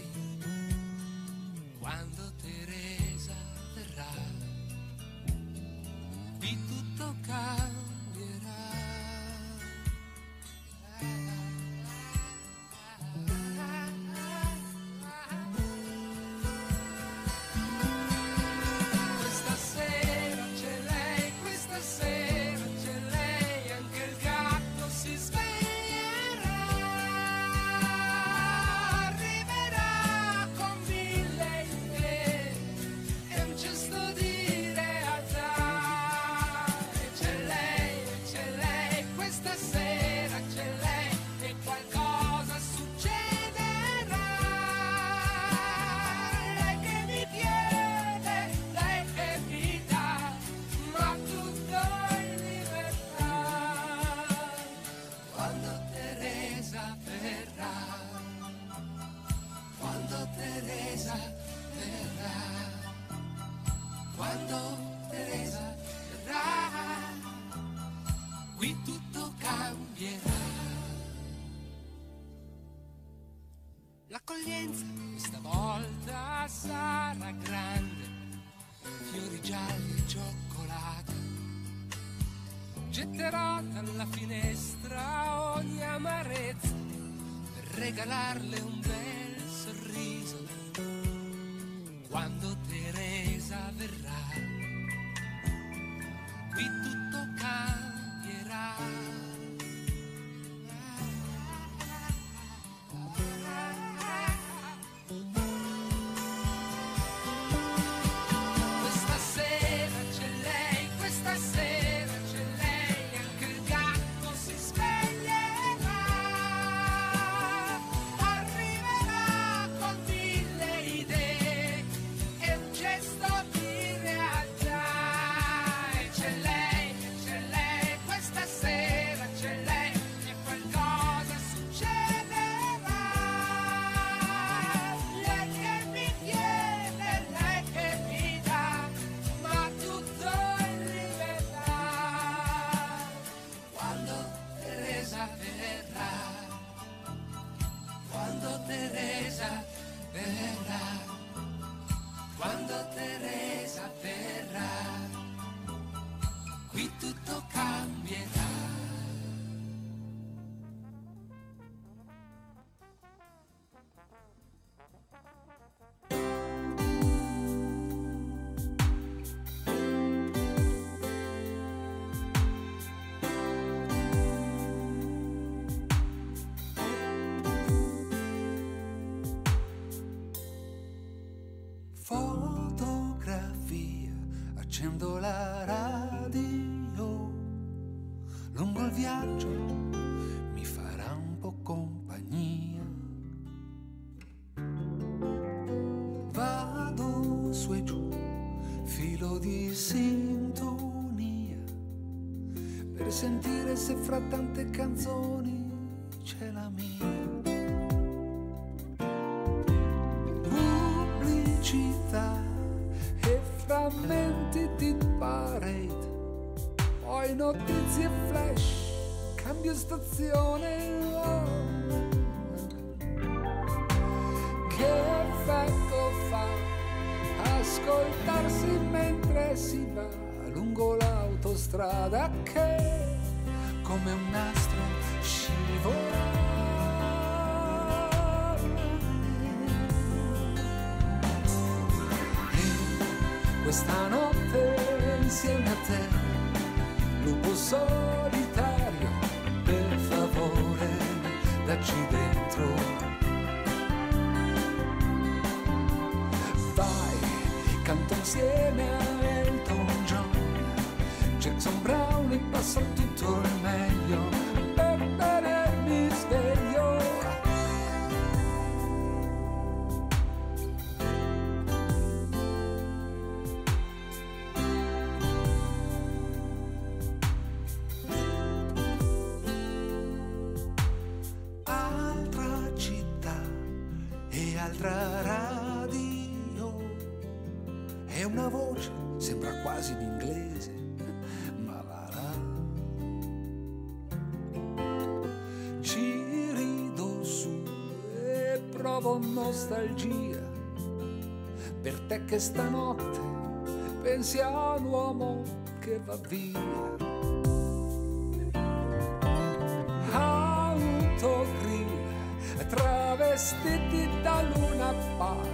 Fra tante canzoni c'è la mia. pubblicità e frammenti di parade, poi notizie flash, cambio stazione. oh. Che effetto fa ascoltarsi mentre si va lungo l'autostrada che come un nastro scivola. E questa notte insieme a te, lupo solitario, provo nostalgia. Per te che stanotte pensi a un uomo che va via. autogrill travestiti da Luna Park.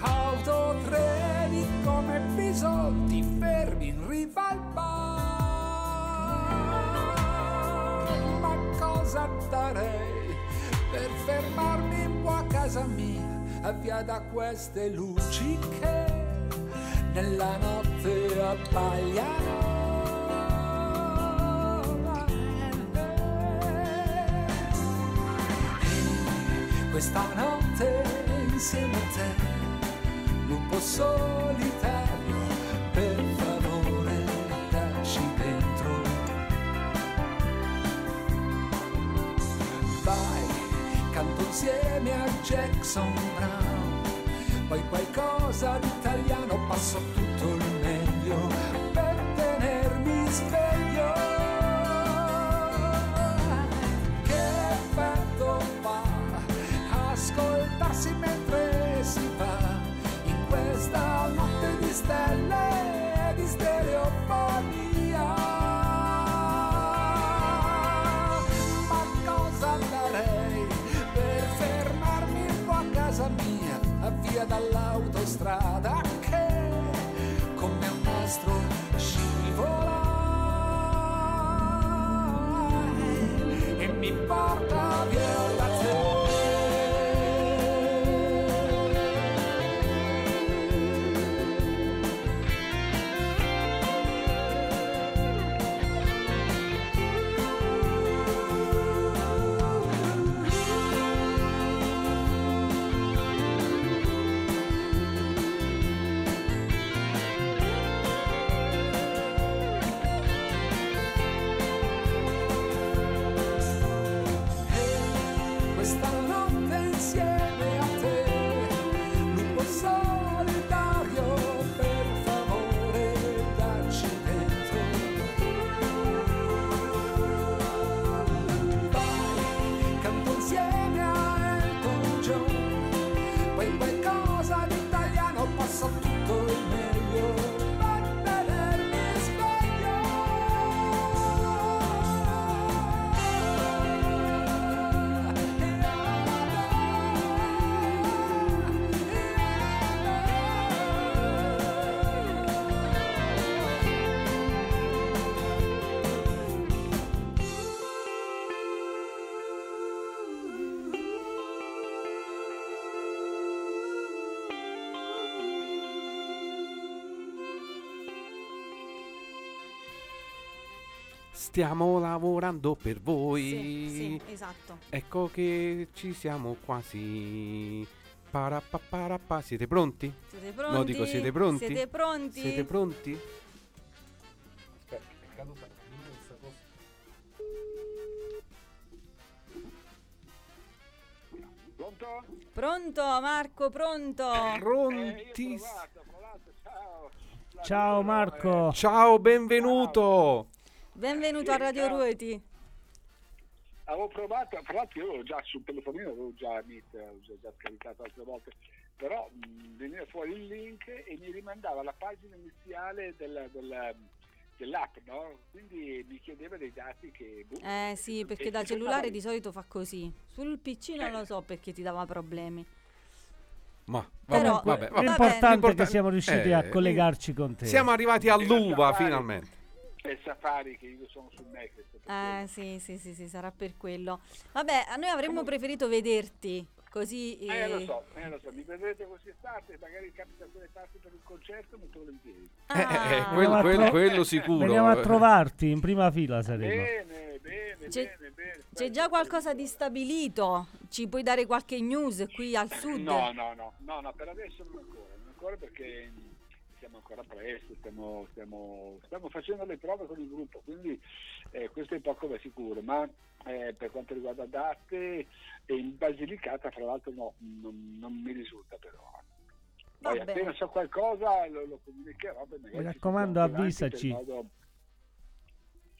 Autotreni come bisolti fermi in riva al bar. Ma cosa darei per fermarmi un po' a casa mia a via da queste luci che nella notte abbagliano questa notte insieme a te, lupo solitario, Jackson Brown, poi qualcosa d'italiano passo tutto dall'autostrada Stiamo lavorando per voi. Sì, sì, esatto. Ecco che ci siamo quasi. Parappa, Siete pronti? Siete pronti? No, dico, siete pronti? Siete pronti? Siete pronti? Aspetta, è caduta questa cosa. Pronto? Pronto, Marco, pronto? Pronti? ciao. Ciao Marco. Ciao, benvenuto. Benvenuto a Radio ciao. Ruoti. Avevo provato, tra l'altro io avevo già sul telefonino, avevo già Meet, avevo già, scaricato altre volte, però mh, veniva fuori il link e mi rimandava alla pagina iniziale del- del- dell'app, no? Quindi mi chiedeva dei dati che... boh, Eh sì, perché da cellulare di solito fa così. Sul PC non Eh. lo so perché ti dava problemi. Ma vabbè, Però- vabbè, vabbè. L'importante è che L'importante- siamo riusciti eh, a collegarci con te. Siamo arrivati all'uva finalmente. È Safari che io sono sul Eh quello. sì, sì, sì, sì, sarà per quello. Vabbè, a noi avremmo preferito vederti, così... Eh, lo eh, so, eh, lo so, mi vedrete quest'estate, magari capita quelle parti per un concerto, molto volentieri. Eh, eh, eh, Ah. quello, Veniamo a quello- tro- quello sicuro. Veniamo a trovarti, in prima fila saremo. Bene, bene, C'è- bene, bene. C'è già qualcosa di stabilito? Ci puoi dare qualche news qui al sud? No, no, no, no, no, per adesso non ancora, non ancora perché siamo ancora presto, stiamo, stiamo, stiamo facendo le prove con il gruppo, quindi eh, questo è poco ma sicuro, ma eh, per quanto riguarda date, e in Basilicata fra l'altro no, non, non mi risulta però. Poi appena so qualcosa lo, lo comunicherò. Mi raccomando, avvisaci.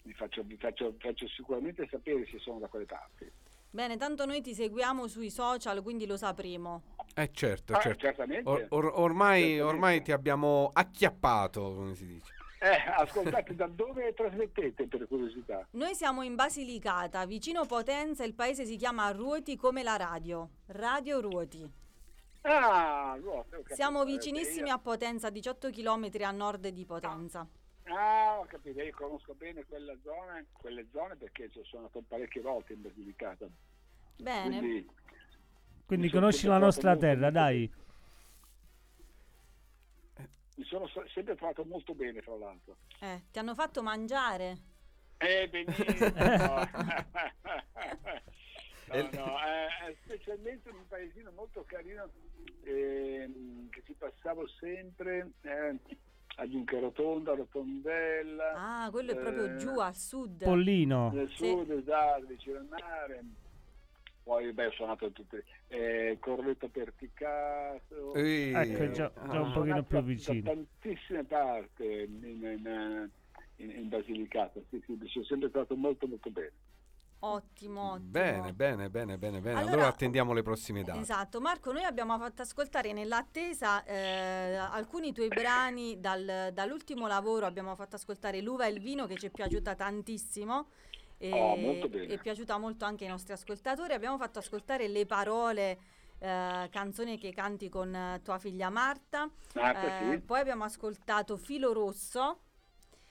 Vi faccio, vi faccio- faccio sicuramente sapere se sono da quelle parti. Bene, tanto noi ti seguiamo sui social, quindi lo sapremo. Eh certo, Ah, certo. certamente. Or- or- ormai, Certamente. ormai ti abbiamo acchiappato, come si dice. Eh, ascoltate, da dove trasmettete per curiosità? Noi siamo in Basilicata, vicino Potenza, il paese si chiama Ruoti come la radio. Radio Ruoti. Ah, no. Siamo Eh, vicinissimi a Potenza, 18 km a nord di Potenza. Ah, ho capito, io conosco bene quella zona, quelle zone perché ci sono stato parecchie volte in Basilicata. Bene. Quindi, Quindi conosci la nostra terra, molto dai. mi sono so- sempre trovato molto bene, fra l'altro. Eh, ti hanno fatto mangiare? Eh, benissimo. [laughs] no, no, eh, eh, specialmente in un paesino molto carino ehm, che ci passavo sempre eh, a Giuncherotonda, a Rotondella, Ah, quello è proprio Eh, giù al sud. Pollino. nel Sì. sud, esatto, vicino al mare. Poi beh, ho suonato tutte eh, Corletto Perticato. Ecco, già- già un ah, pochino più da- vicino. Da tantissime parti in, in- in- in Basilicata, sì, sì, sono sempre stato molto molto bene. Ottimo, ottimo. Bene, bene, bene, bene, bene. Allora, Allora, attendiamo le prossime date. Esatto, Marco, noi abbiamo fatto ascoltare nell'attesa eh, alcuni tuoi brani dal- dall'ultimo lavoro, abbiamo fatto ascoltare L'uva e il vino che ci è piaciuta tantissimo. E, Oh, molto bene. È piaciuta molto anche ai nostri ascoltatori. Abbiamo fatto ascoltare le parole, eh, canzone che canti con eh, tua figlia Marta. Marta, Eh, sì. Poi abbiamo ascoltato Filo Rosso.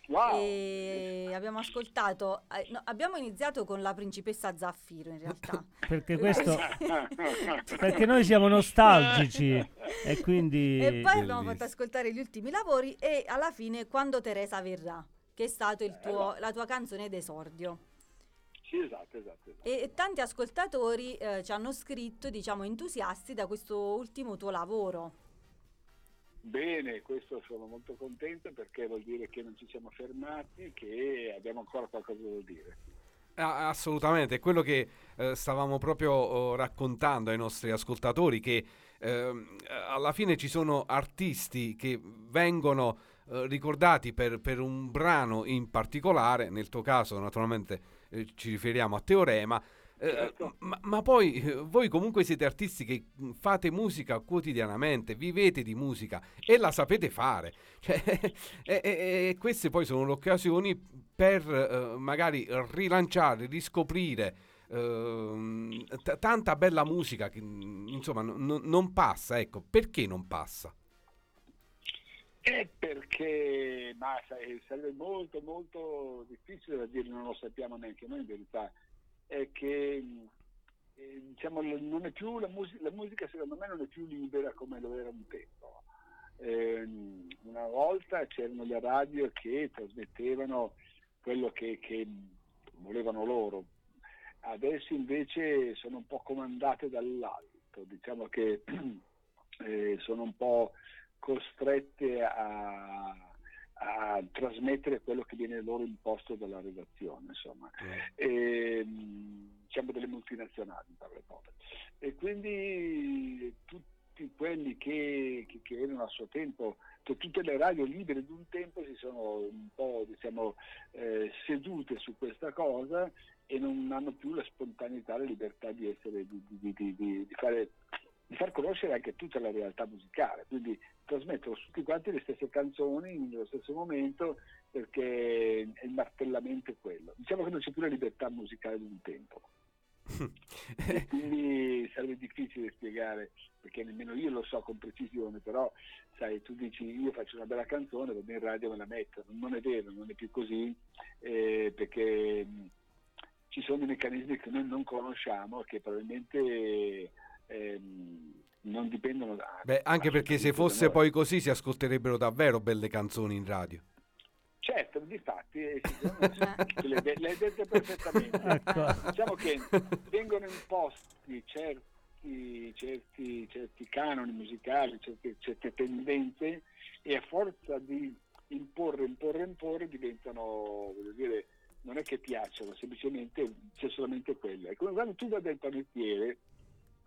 Wow. E abbiamo ascoltato, eh, no, abbiamo iniziato con la principessa Zaffiro in realtà. [laughs] Perché questo [laughs] perché noi siamo nostalgici e quindi E poi abbiamo Bellissimo. fatto ascoltare gli ultimi lavori e alla fine quando Teresa verrà, che è stato il tuo- la tua canzone d'esordio. Sì, esatto, esatto. esatto. E, e tanti ascoltatori eh, ci hanno scritto, diciamo, entusiasti da questo ultimo tuo lavoro. Bene, questo sono molto contento perché vuol dire che non ci siamo fermati, che abbiamo ancora qualcosa da dire. Assolutamente, è quello che eh, stavamo proprio oh, raccontando ai nostri ascoltatori, che ehm, alla fine ci sono artisti che vengono eh, ricordati per, per un brano in particolare, nel tuo caso naturalmente eh, ci riferiamo a Teorema, eh, Certo. ma, ma poi eh, voi comunque siete artisti che mh, fate musica quotidianamente, vivete di musica e la sapete fare. [laughs] Cioè, e, e- e queste poi sono le occasioni per eh, magari rilanciare, riscoprire ehm, t- tanta bella musica che mh, insomma n- non passa. Ecco, perché non passa? È perché ma sarebbe molto molto difficile da dire, non lo sappiamo neanche noi in verità, è che eh, diciamo, più la, musica, la musica secondo me non è più libera come lo era un tempo. Ehm, una volta c'erano le radio che trasmettevano quello che, che volevano loro, adesso invece sono un po' comandate dall'alto, diciamo che [clears throat] eh, sono un po' costrette a, a trasmettere quello che viene loro imposto dalla redazione, insomma. E, mh, diciamo delle multinazionali, in parole povere. E quindi tutti quelli che, che, che erano a suo tempo, tutte le radio libere di un tempo si sono un po' diciamo, eh, sedute su questa cosa e non hanno più la spontaneità, la libertà di essere, di- di- di fare di far conoscere anche tutta la realtà musicale, quindi trasmettono tutti quanti le stesse canzoni nello stesso momento perché il martellamento è quello. Diciamo che non c'è più la libertà musicale di un tempo. [laughs] Quindi sarebbe difficile spiegare perché nemmeno io lo so con precisione, però sai, tu dici io faccio una bella canzone, va bene in radio me la metto, non è vero, non è più così eh, perché mh, ci sono dei meccanismi che noi non conosciamo che probabilmente ehm, non dipendono da... Beh, anche perché se fosse poi così si ascolterebbero davvero belle canzoni in radio. Certo, difatti, eh, sì, sono- [laughs] le, hai dette perfettamente. Ecco. Diciamo che vengono imposti certi, certi, certi canoni musicali, certe, certe tendenze e a forza di imporre, imporre, imporre diventano, voglio dire, non è che piacciono, semplicemente c'è solamente quella. È come quando tu vai dal panettiere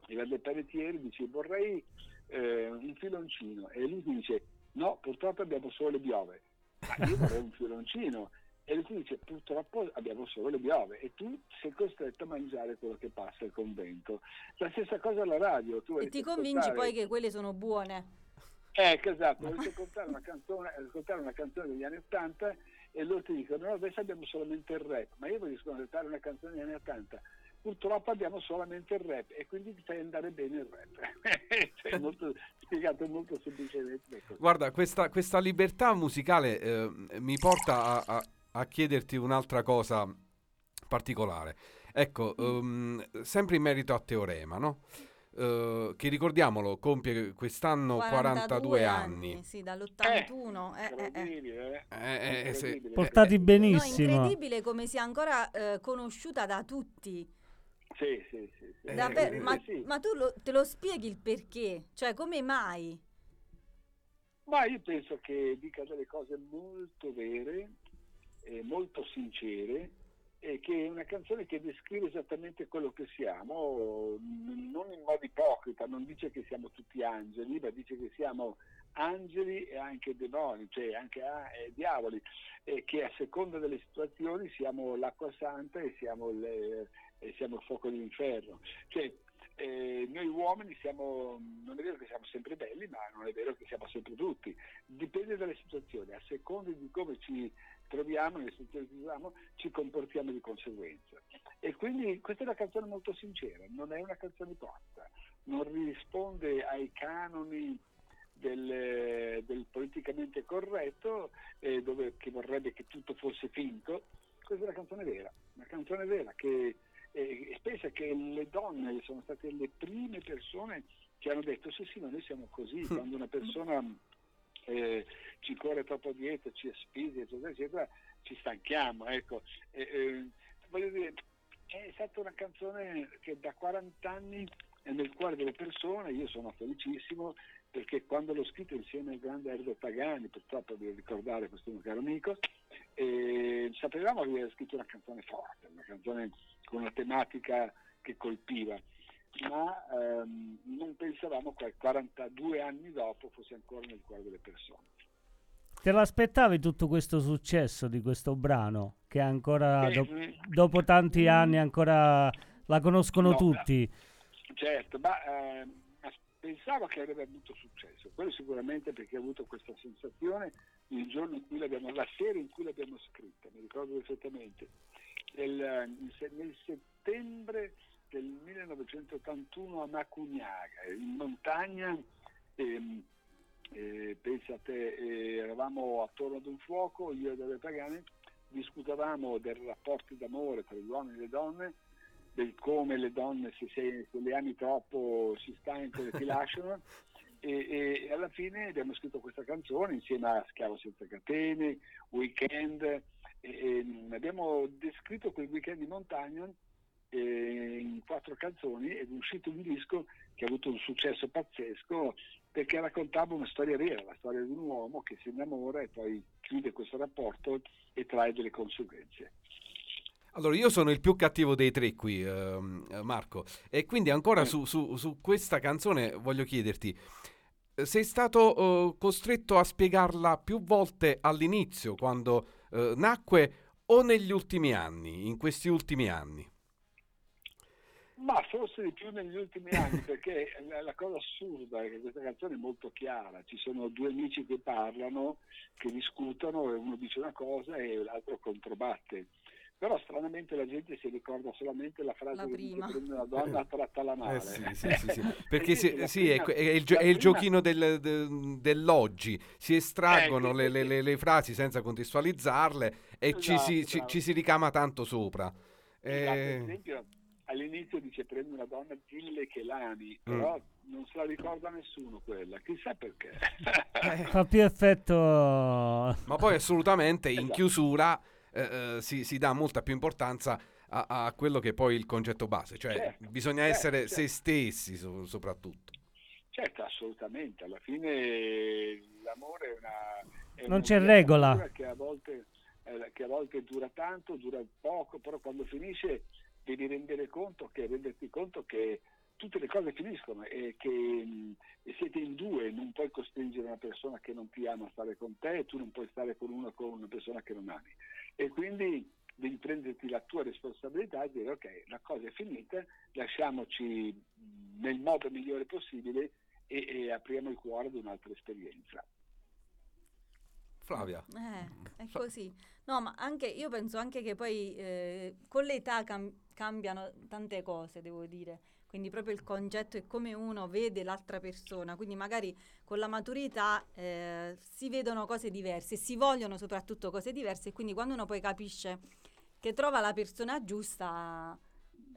e vai dal panettiere e dici vorrei eh, un filoncino e lui ti dice no, purtroppo abbiamo solo le biove. Ma io [laughs] vorrei un filoncino. E lui dice purtroppo abbiamo solo le biove e tu sei costretto a mangiare quello che passa al convento. La stessa cosa alla radio. Tu E ti convinci ascoltare- poi che quelle sono buone. Ecco, esatto, [laughs] volete ascoltare una canzone, ascoltare una canzone degli anni 80 e loro ti dicono no, adesso abbiamo solamente il rap, ma io voglio ascoltare una canzone degli anni 80. Purtroppo abbiamo solamente il rap e quindi fai andare bene il rap. [laughs] Cioè, è molto, spiegato molto semplicemente. così. Guarda, questa, questa libertà musicale eh, mi porta a, a- a chiederti un'altra cosa particolare. Ecco, ehm, sempre in merito a Teorema, no? Eh, che ricordiamolo, compie quest'anno 42, anni. Sì, dall'81. eh, eh, eh. Eh? Eh, eh. Portati No, benissimo. incredibile come sia ancora eh, conosciuta da tutti. Sì, sì, sì. sì. Davvero, ma, ma tu lo- te lo spieghi il perché? Cioè, come mai? Ma io penso che dica delle cose molto vere, eh, molto sincere e che è una canzone che descrive esattamente quello che siamo, non in modo ipocrita, non dice che siamo tutti angeli, ma dice che siamo angeli e anche demoni, cioè anche eh, diavoli, e che a seconda delle situazioni siamo l'acqua santa e siamo, le, e siamo il fuoco dell'inferno. Cioè, eh, noi uomini siamo, non è vero che siamo sempre belli, ma non è vero che siamo sempre brutti, dipende dalle situazioni, a seconda di come ci troviamo, nelle situazioni che troviamo, ci comportiamo di conseguenza. E quindi questa è una canzone molto sincera, non è una canzone tosta, non risponde ai canoni del, del politicamente corretto, eh, dove, che vorrebbe che tutto fosse finto. Questa è una canzone vera, una canzone vera che eh, pensa che le donne sono state le prime persone che hanno detto sì sì, ma noi siamo così, quando una persona eh, ci corre troppo dietro, ci asfisia, eccetera, eccetera, ci stanchiamo. Ecco. Eh, voglio dire, è stata una canzone che da 40 anni è nel cuore delle persone, io sono felicissimo perché quando l'ho scritto insieme al grande Erdo Pagani, purtroppo devo ricordare questo mio caro amico, eh, sapevamo che aveva scritto una canzone forte, una canzone con una tematica che colpiva, ma ehm, non pensavamo che 42 anni dopo fosse ancora nel cuore delle persone. Te l'aspettavi tutto questo successo di questo brano che ancora do- dopo tanti anni ancora la conoscono No, tutti? Certo, ma ehm, pensavo che avrebbe avuto successo, quello sicuramente perché ho avuto questa sensazione il giorno in cui l'abbiamo, la sera in cui l'abbiamo scritta, mi ricordo perfettamente, nel, nel settembre del 1981 a Macugnaga, in montagna, ehm, eh, pensa a te, eh, eravamo attorno ad un fuoco, io e Dove Pagani, discutavamo dei rapporti d'amore tra gli uomini e le donne, del come le donne se, se, se le ami troppo si stancano e ti lasciano [laughs] e, e alla fine abbiamo scritto questa canzone insieme a Schiavo senza catene, Weekend e, e abbiamo descritto quel weekend in montagna eh, in quattro canzoni ed è uscito un disco che ha avuto un successo pazzesco perché raccontava una storia vera, la storia di un uomo che si innamora e poi chiude questo rapporto e trae delle conseguenze. Allora, io sono il più cattivo dei tre qui, ehm, Marco, e quindi ancora su, su- su questa canzone voglio chiederti, eh, sei stato eh, costretto a spiegarla più volte all'inizio, quando eh, nacque, o negli ultimi anni, in questi ultimi anni? Ma forse di più negli ultimi anni, [laughs] perché la, la cosa assurda è che questa canzone è molto chiara, ci sono due amici che parlano, che discutono e uno dice una cosa e l'altro controbatte. Però stranamente la gente si ricorda solamente la frase La che dice prima. prende una donna, [laughs] trattala male. Eh sì, sì, sì, sì. [laughs] Perché E la sì, è, prima- è il, gio- è il prima- giochino del- de- dell'oggi, si estraggono Ecco, le, le- sì. le- le frasi senza contestualizzarle e ci, si, Esatto, ci- ci si ricama tanto sopra. Esatto, Eh, esempio all'inizio dice prende una donna, dille che l'ami, Mm. però non se la ricorda nessuno quella, chissà perché. Fa più effetto... ma poi assolutamente in Esatto. chiusura eh, eh, si, si dà molta più importanza a, a quello che è poi il concetto base, cioè Certo, bisogna certo, essere certo. se stessi so- soprattutto. Certo, assolutamente, alla fine l'amore è una... è Non una c'è regola. Che a, volte, eh, che a volte dura tanto, dura poco, però quando finisce devi rendere conto che, renderti conto che tutte le cose finiscono e che mh, siete in due, non puoi costringere una persona che non ti ama a stare con te e tu non puoi stare con una, con una persona che non ami. E quindi devi prenderti la tua responsabilità e dire ok, la cosa è finita, lasciamoci nel modo migliore possibile e, e apriamo il cuore ad un'altra esperienza. Flavia. Eh, è Fa- così. No, ma anche io penso anche che poi eh, con l'età cam- cambiano tante cose, devo dire. Quindi proprio il concetto è come uno vede l'altra persona. Quindi magari con la maturità eh, si vedono cose diverse, si vogliono soprattutto cose diverse e quindi quando uno poi capisce che trova la persona giusta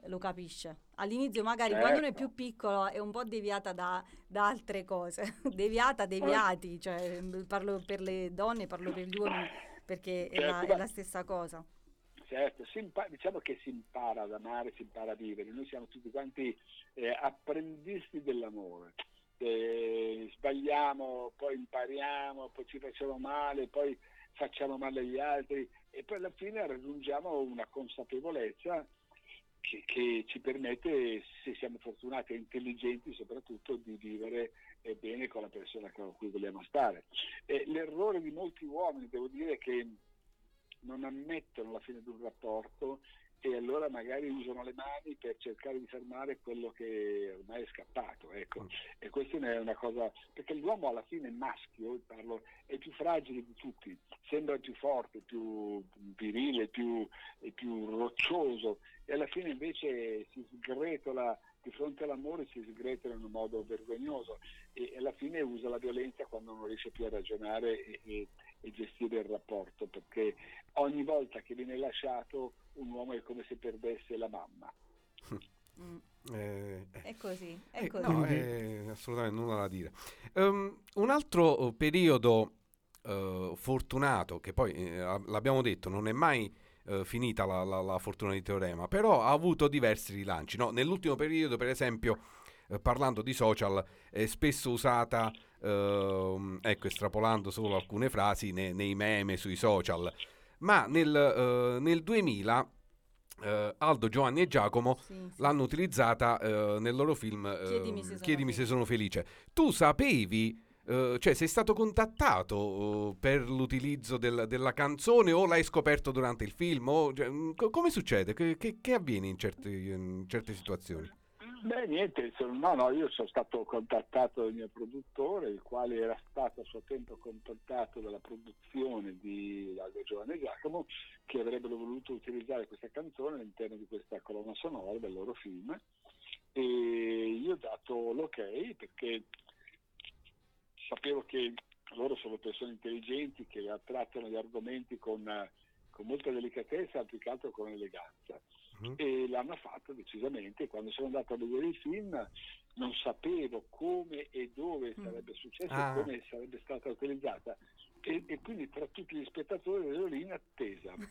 lo capisce. All'inizio magari quando uno è Certo. più piccolo è un po' deviata da, da altre cose, [laughs] deviata, deviati, cioè mh, parlo per le donne, parlo per gli uomini, perché è, la, Certo, è la stessa cosa. Certo, impa- diciamo che si impara ad amare, si impara a vivere. Noi siamo tutti quanti eh, apprendisti dell'amore. Eh, sbagliamo, poi impariamo, poi ci facciamo male, poi facciamo male agli altri e poi alla fine raggiungiamo una consapevolezza che, che, ci permette, se siamo fortunati e intelligenti soprattutto, di vivere eh, bene con la persona con cui vogliamo stare. Eh, l'errore di molti uomini, devo dire, che non ammettono la fine di un rapporto e allora magari usano le mani per cercare di fermare quello che ormai è scappato. Ecco. E questa è una cosa, perché l'uomo alla fine è maschio, parlo, è più fragile di tutti, sembra più forte, più virile, più, più roccioso e alla fine invece si sgretola di fronte all'amore si sgretola in un modo vergognoso e alla fine usa la violenza quando non riesce più a ragionare e, e, e gestire il rapporto perché ogni volta che viene lasciato un uomo è come se perdesse la mamma. [laughs] Mm. Eh, è così, è eh, così. No, è assolutamente nulla da dire. Um, un altro periodo uh, fortunato, che poi eh, l'abbiamo detto, non è mai uh, finita la, la, la, fortuna di Teorema, però ha avuto diversi rilanci. No? Nell'ultimo periodo, per esempio, parlando di social, è spesso usata, ecco, estrapolando solo alcune frasi, ne, nei meme sui social ma nel, uh, nel 2000 uh, eh, Aldo, Giovanni e Giacomo sì, sì. l'hanno utilizzata uh, nel loro film Chiedimi, se, Chiedimi se sono felice. Tu sapevi Uh, cioè, sei stato contattato uh, per l'utilizzo del, della canzone o l'hai scoperto durante il film? O, cioè, co- come succede? Che, che, che avviene in, certi, in, certe situazioni? Beh, niente, no, no, io sono stato contattato dal mio produttore, il quale era stato a suo tempo contattato dalla produzione di Aldo Giovanni Giacomo, che avrebbero voluto utilizzare questa canzone all'interno di questa colonna sonora del loro film. E io ho dato l'ok perché sapevo che loro sono persone intelligenti che trattano gli argomenti con, con molta delicatezza, più che altro con eleganza uh-huh. e l'hanno fatto decisamente. Quando sono andato a vedere il film non sapevo come e dove mm. sarebbe successo ah. e come sarebbe stata utilizzata. E, e, quindi tra tutti gli spettatori ero lì in attesa. [laughs]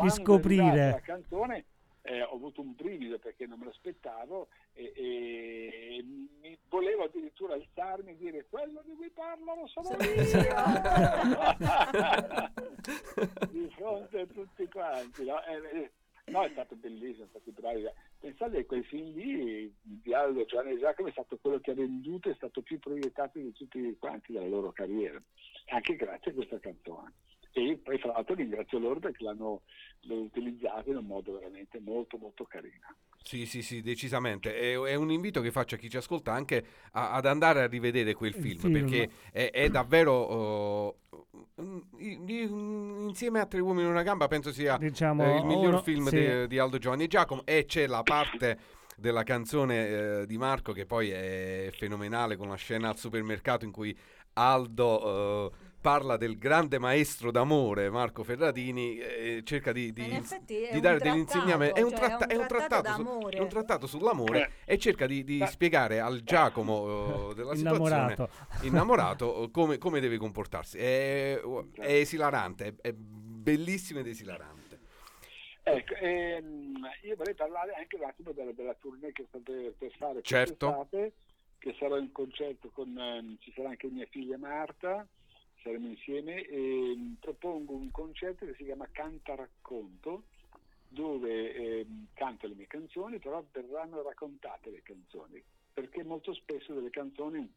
di scoprire la canzone eh, ho avuto un brivido perché non me l'aspettavo e, e, mi volevo addirittura alzarmi e dire quello di cui parlano sono io [laughs] [laughs] di fronte a tutti quanti no? eh, No, è stato bellissimo, è stato bravi. Pensate che quel film lì, di Aldo Giovanni Giacomo, è stato quello che ha venduto è stato più proiettato di tutti quanti della loro carriera, anche grazie a questa canzone. E poi fra l'altro ringrazio loro perché l'hanno utilizzato in un modo veramente molto molto carino. Sì, sì, sì, decisamente. È, è, un invito che faccio a chi ci ascolta anche a, ad andare a rivedere quel film, film. perché è, è davvero... Uh, insieme a Tre uomini in una gamba penso sia diciamo, eh, il miglior uno, film sì. di, di, Aldo Giovanni e Giacomo e c'è la parte della canzone eh, di Marco che poi è fenomenale con la scena al supermercato in cui Aldo... Uh, parla del grande maestro d'amore Marco Ferradini e cerca di, di, di dare degli insegnamenti. È un, cioè tratta- è un trattato, su- è un trattato sull'amore eh. e cerca di, di spiegare al Giacomo uh, [laughs] della innamorato. situazione innamorato come, come, deve comportarsi. È, è esilarante, è, è bellissimo ed esilarante. Ecco, ehm, io vorrei parlare anche un attimo della, della tournée che state per fare certo. che sarò in concerto con, um, ci sarà anche mia figlia Marta, saremo insieme e mm, propongo un concerto che si chiama Canta Racconto dove eh, canto le mie canzoni però verranno raccontate le canzoni perché molto spesso delle canzoni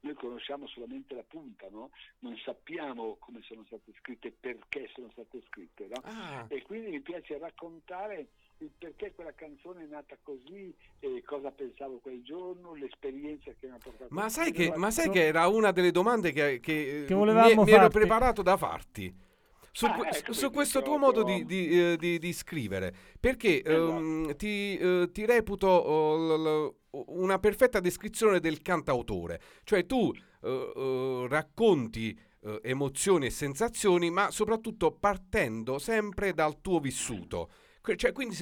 noi conosciamo solamente la punta, no? non sappiamo come sono state scritte, perché sono state scritte, no? ah. e quindi mi piace raccontare perché quella canzone è nata così, eh, cosa pensavo quel giorno, l'esperienza che mi ha portato. Ma sai, che, ma sai che, era una delle domande che, che, che volevamo mi, mi ero preparato da farti. Su, ah, ecco, su questo tuo modo di, di, uh, di, di, scrivere, perché esatto. um, ti, uh, ti, reputo uh, l, l, una perfetta descrizione del cantautore, cioè tu racconti emozioni e sensazioni, ma soprattutto partendo sempre dal tuo vissuto. Cioè, quindi,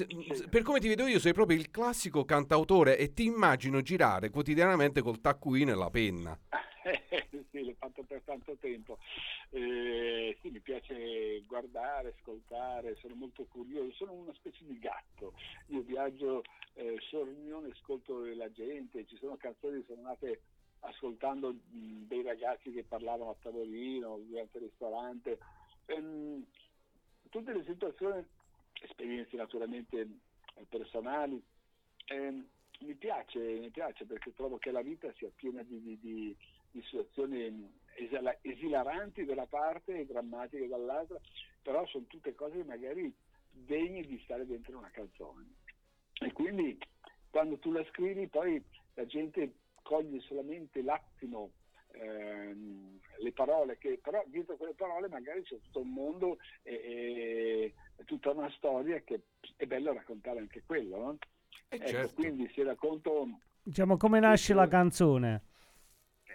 per come ti vedo io, sei proprio il classico cantautore e ti immagino girare quotidianamente col taccuino e la penna. [laughs] sì, l'ho fatto per tanto tempo. Eh, sì, mi piace guardare, ascoltare, sono molto curioso, sono una specie di gatto. Io viaggio eh, sornione, ascolto la gente, ci sono canzoni che sono nate ascoltando mh, dei ragazzi che parlavano a tavolino, durante il ristorante. Ehm, tutte le situazioni esperienze naturalmente personali. Eh, mi piace, mi piace perché trovo che la vita sia piena di, di, di, di situazioni esilaranti da una parte e drammatiche dall'altra, però sono tutte cose magari degne di stare dentro una canzone. E quindi quando tu la scrivi poi la gente coglie solamente l'attimo ehm, le parole, che però dietro quelle parole magari c'è tutto un mondo e, e tutta una storia che è bello raccontare anche quello. No? Ecco, certo. Quindi se racconto... Diciamo come nasce la canzone.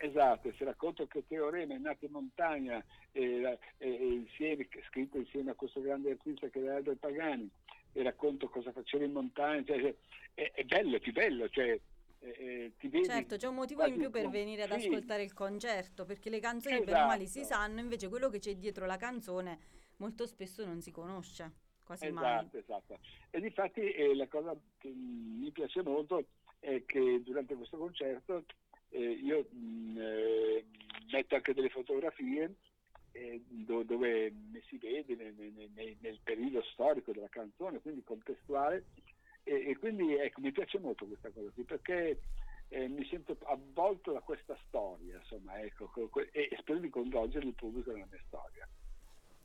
Esatto, se racconto che Teorema è nato in montagna e, e, e insieme, scritto insieme a questo grande artista che era Albert Pagani, e racconto cosa faceva in montagna, cioè, è, è, bello, è più bello, cioè, eh, ti vedi certo, c'è un motivo in più per venire ad sì. ascoltare il concerto, perché le canzoni esatto. bene o male si esatto. sanno, invece quello che c'è dietro la canzone molto spesso non si conosce, quasi esatto, mai. Esatto, E difatti eh, la cosa che mi piace molto è che durante questo concerto eh, io mh, mm, eh, metto anche delle fotografie eh, do, dove si vede nel, nel, nel, periodo storico della canzone, quindi contestuale, e, e quindi ecco, mi piace molto questa cosa qui perché eh, mi sento avvolto da questa storia, insomma, ecco, e spero di coinvolgere il pubblico nella mia storia.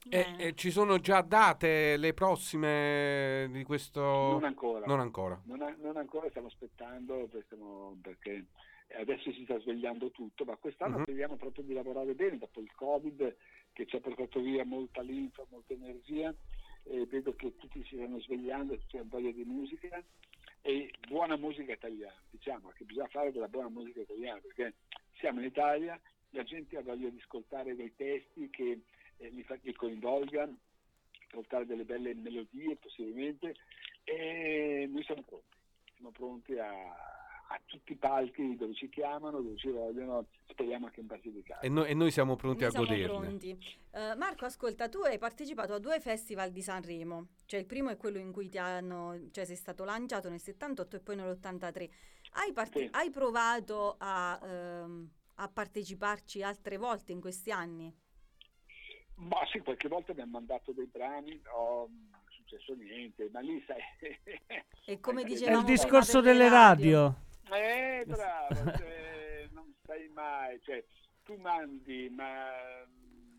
E, e, ci sono già date le prossime di questo? Non ancora. Non ancora, non, a, non ancora stiamo aspettando stiamo, perché adesso si sta svegliando tutto, ma quest'anno uh-huh. speriamo proprio di lavorare bene dopo il Covid che ci ha portato via molta linfa, molta energia e vedo che tutti si stanno svegliando, tutti hanno voglia di musica e buona musica italiana, diciamo che bisogna fare della buona musica italiana perché siamo in Italia, la gente ha voglia di ascoltare dei testi che eh, li, fa, li coinvolgano, ascoltare delle belle melodie possibilmente e noi siamo pronti, siamo pronti a a tutti i palchi dove ci chiamano, dove ci vogliono, speriamo anche in Basilicata. E, no, e noi siamo pronti noi a siamo Pronti. Uh, Marco, ascolta, tu hai partecipato a due festival di Sanremo, cioè il primo è quello in cui ti hanno, cioè sei stato lanciato nel 78 e poi nell'83. Hai, part- sì. hai provato a, uh, a parteciparci altre volte in questi anni? Ma sì, qualche volta mi hanno mandato dei brani, no, non è successo niente, ma lì sai... [laughs] e come dicevamo... È il discorso delle radio. radio. Eh, bravo, [laughs] cioè, non sai mai, cioè, tu mandi, ma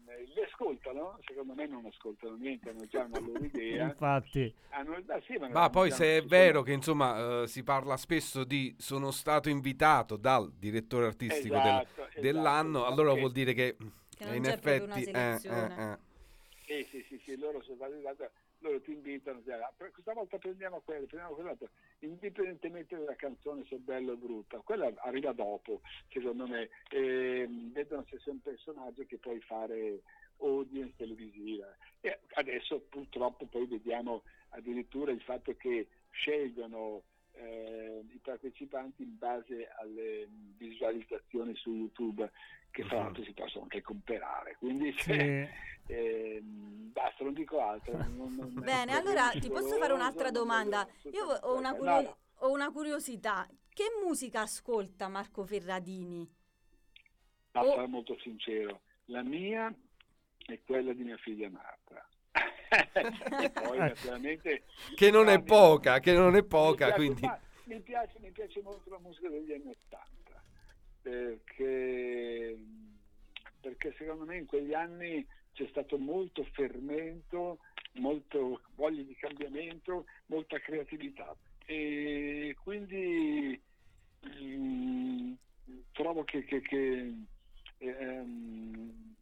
eh, li ascoltano? Secondo me non ascoltano niente, hanno già una loro idea. Infatti. Hanno, ah, sì, ma, ma poi se è vero che insomma uh, si parla spesso di sono stato invitato dal direttore artistico esatto, del, esatto, dell'anno, esatto, allora vuol dire che, che in effetti... Eh, eh, eh. Sì, sì, sì, loro sono stati loro ti invitano, questa volta prendiamo quello, prendiamo quell'altro, indipendentemente dalla canzone se è bella o brutta, quella arriva dopo, secondo me, e vedono se sei un personaggio che puoi fare audience televisiva. E adesso purtroppo poi vediamo addirittura il fatto che scelgono eh, i partecipanti in base alle visualizzazioni su YouTube che fra l'altro si possono anche comprare quindi sì. eh, basta non dico altro non, non bene allora ti posso fare un'altra domanda. io ho una, curio- ho una, curiosità. Che musica ascolta Marco Ferradini? a oh. molto sincero. La mia è quella di mia figlia Marta e poi naturalmente che non è poca che non è poca mi quindi. mi piace, mi piace molto la musica degli anni Ottanta perché, perché secondo me in quegli anni c'è stato molto fermento molto voglia di cambiamento molta creatività. E quindi mh, mm, trovo che, che, che ehm,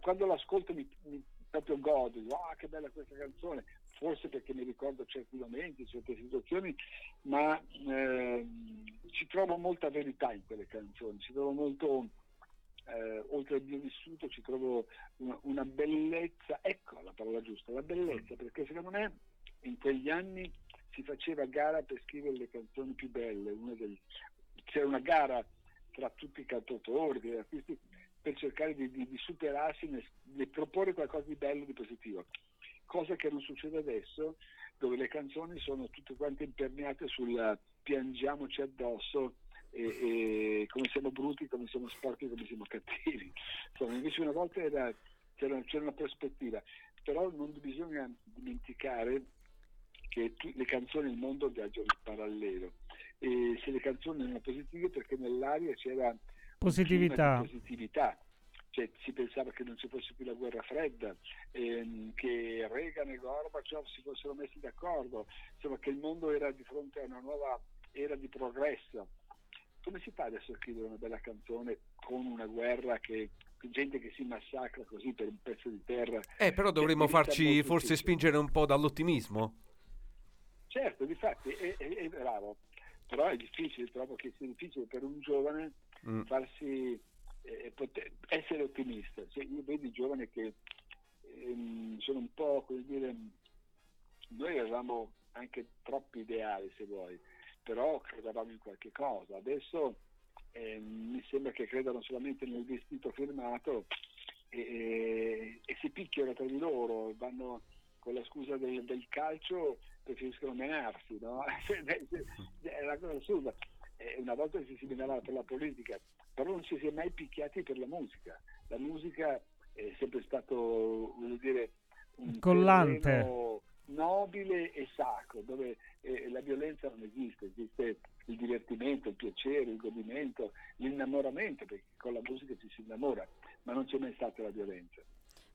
quando l'ascolto mi, mi proprio godo, dico, ah che bella questa canzone, forse perché mi ricordo certi momenti, certe situazioni, ma eh, ci trovo molta verità in quelle canzoni, ci trovo molto, eh, oltre al mio vissuto, ci trovo una, una, bellezza, ecco la parola giusta, la bellezza, perché secondo me in quegli anni si faceva gara per scrivere le canzoni più belle, degli, c'era una gara tra tutti i cantautori, gli artisti, per cercare di, di, di superarsi, di proporre qualcosa di bello, di positivo. Cosa che non succede adesso, dove le canzoni sono tutte quante imperniate sul piangiamoci addosso e, e come siamo brutti, come siamo sporchi, come siamo cattivi. Insomma, invece una volta era, c'era, c'era una prospettiva, però non bisogna dimenticare che tu, le canzoni nel mondo viaggiano in parallelo. E se le canzoni erano positive perché nell'aria c'era positività. positività. Cioè, si pensava che non ci fosse più la guerra fredda, ehm, che Reagan e Gorbaciov si fossero messi d'accordo, insomma che il mondo era di fronte a una nuova era di progresso. Come si fa adesso a scrivere una bella canzone con una guerra che gente che si massacra così per un pezzo di terra? Eh, però dovremmo farci forse difficile. spingere un po' dall'ottimismo. Certo, difatti è, è, è bravo, però è difficile, trovo che sia difficile per un giovane Mm. farsi eh, poter- essere ottimista. Cioè, io vedo i giovani che ehm, sono un po', come dire, noi avevamo anche troppi ideali se vuoi, però credevamo in qualche cosa. Adesso ehm, mi sembra che credano solamente nel vestito firmato e, e- e si picchiano tra di loro, vanno con la scusa del, del calcio preferiscono menarsi, no? [laughs] è una cosa assurda. Eh, una volta si si menava per la politica, però non ci si è mai picchiati per la musica. La musica è sempre stato, voglio dire, un Collante. terreno nobile e sacro, dove eh, la violenza non esiste, esiste il divertimento, il piacere, il godimento, l'innamoramento, perché con la musica ci si innamora, ma non c'è mai stata la violenza.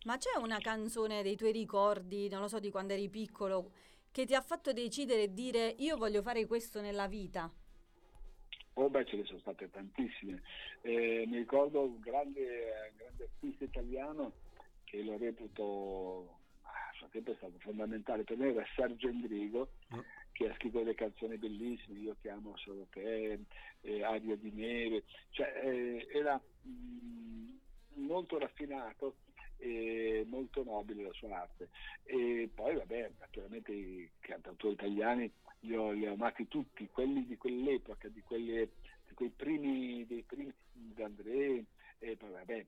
Ma c'è una canzone dei tuoi ricordi, non lo so, di quando eri piccolo, che ti ha fatto decidere e dire io voglio fare questo nella vita? Oh beh, ce ne sono state tantissime. Eh, mi ricordo un grande, grande artista italiano che lo reputo, a suo tempo è stato fondamentale per me, era Sergio Endrigo, Mm. che ha scritto delle canzoni bellissime, Io ti amo solo te, eh, Aria di neve, cioè eh, era mm, molto raffinato e molto nobile la sua arte. E poi vabbè, naturalmente i cantautori italiani li ho, li ho amati tutti, quelli di quell'epoca, di, quelle, di quei primi, dei primi D'André, e poi vabbè,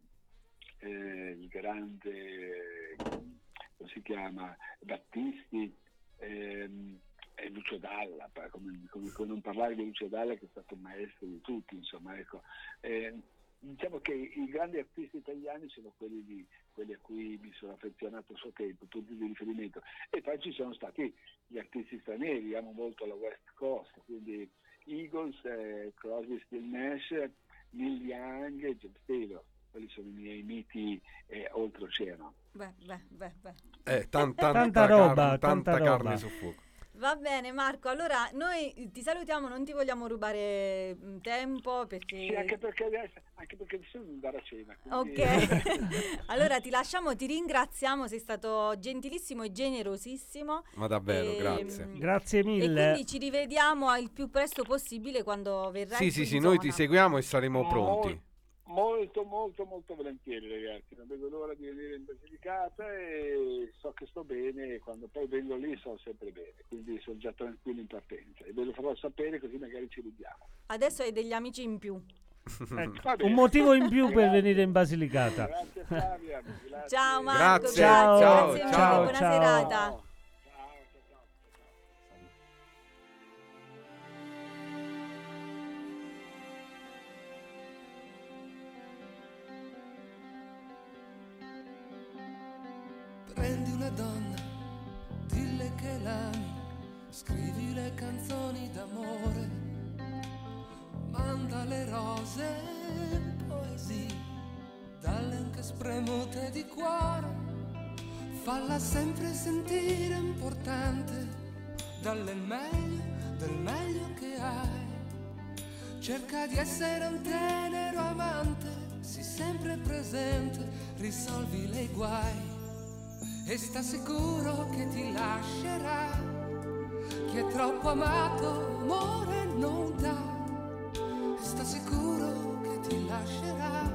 eh, il grande, come si chiama, Battisti, ehm, e Lucio Dalla, come, come- come non parlare di Lucio Dalla che è stato un maestro di tutti, insomma, ecco. Eh, diciamo che i grandi artisti italiani sono quelli, di, quelli a cui mi sono affezionato a suo tempo, punti di riferimento. E poi ci sono stati gli artisti stranieri, amo molto la West Coast, quindi Eagles, eh, Crosby, Still Nash, Neil Young e James Taylor. Quelli sono i miei miti eh, oltreoceano. Beh, beh, beh, beh. Eh, tan- tanta, Tanta roba, carne, tanta tanta roba. carne sul fuoco. Va bene Marco, allora noi ti salutiamo, non ti vogliamo rubare mm, tempo perché... Sì, anche perché adesso, anche perché adesso devo andare a cena. quindi- Ok, [laughs] allora ti lasciamo, ti ringraziamo, sei stato gentilissimo e generosissimo. Ma davvero, Ehm, grazie. Grazie E mille. quindi ci rivediamo al più presto possibile quando verrai Sì, sì, sì, noi ti zona. seguiamo e saremo pronti. Molto, molto, molto volentieri ragazzi, non vedo l'ora di venire in Basilicata e so che sto bene e quando poi vengo lì sto sempre bene, quindi sono già tranquillo in partenza e ve lo farò sapere così magari ci vediamo. Adesso hai degli amici in più. [laughs] Ecco, bene. un motivo in più per Grazie. venire in Basilicata. Grazie Flavia, grazie. Ciao Marco, Grazie, ciao, grazie mille, ciao, buona ciao. serata. Scrivi le canzoni d'amore, manda le rose poesie, dalle anche spremute di cuore, falla sempre sentire importante, dalle meglio, del meglio che hai. Cerca di essere un tenero amante, sii sempre presente, risolvi le guai e sta sicuro che ti lascerà. Chi è troppo amato amore non dà. E sta sicuro che ti lascerà.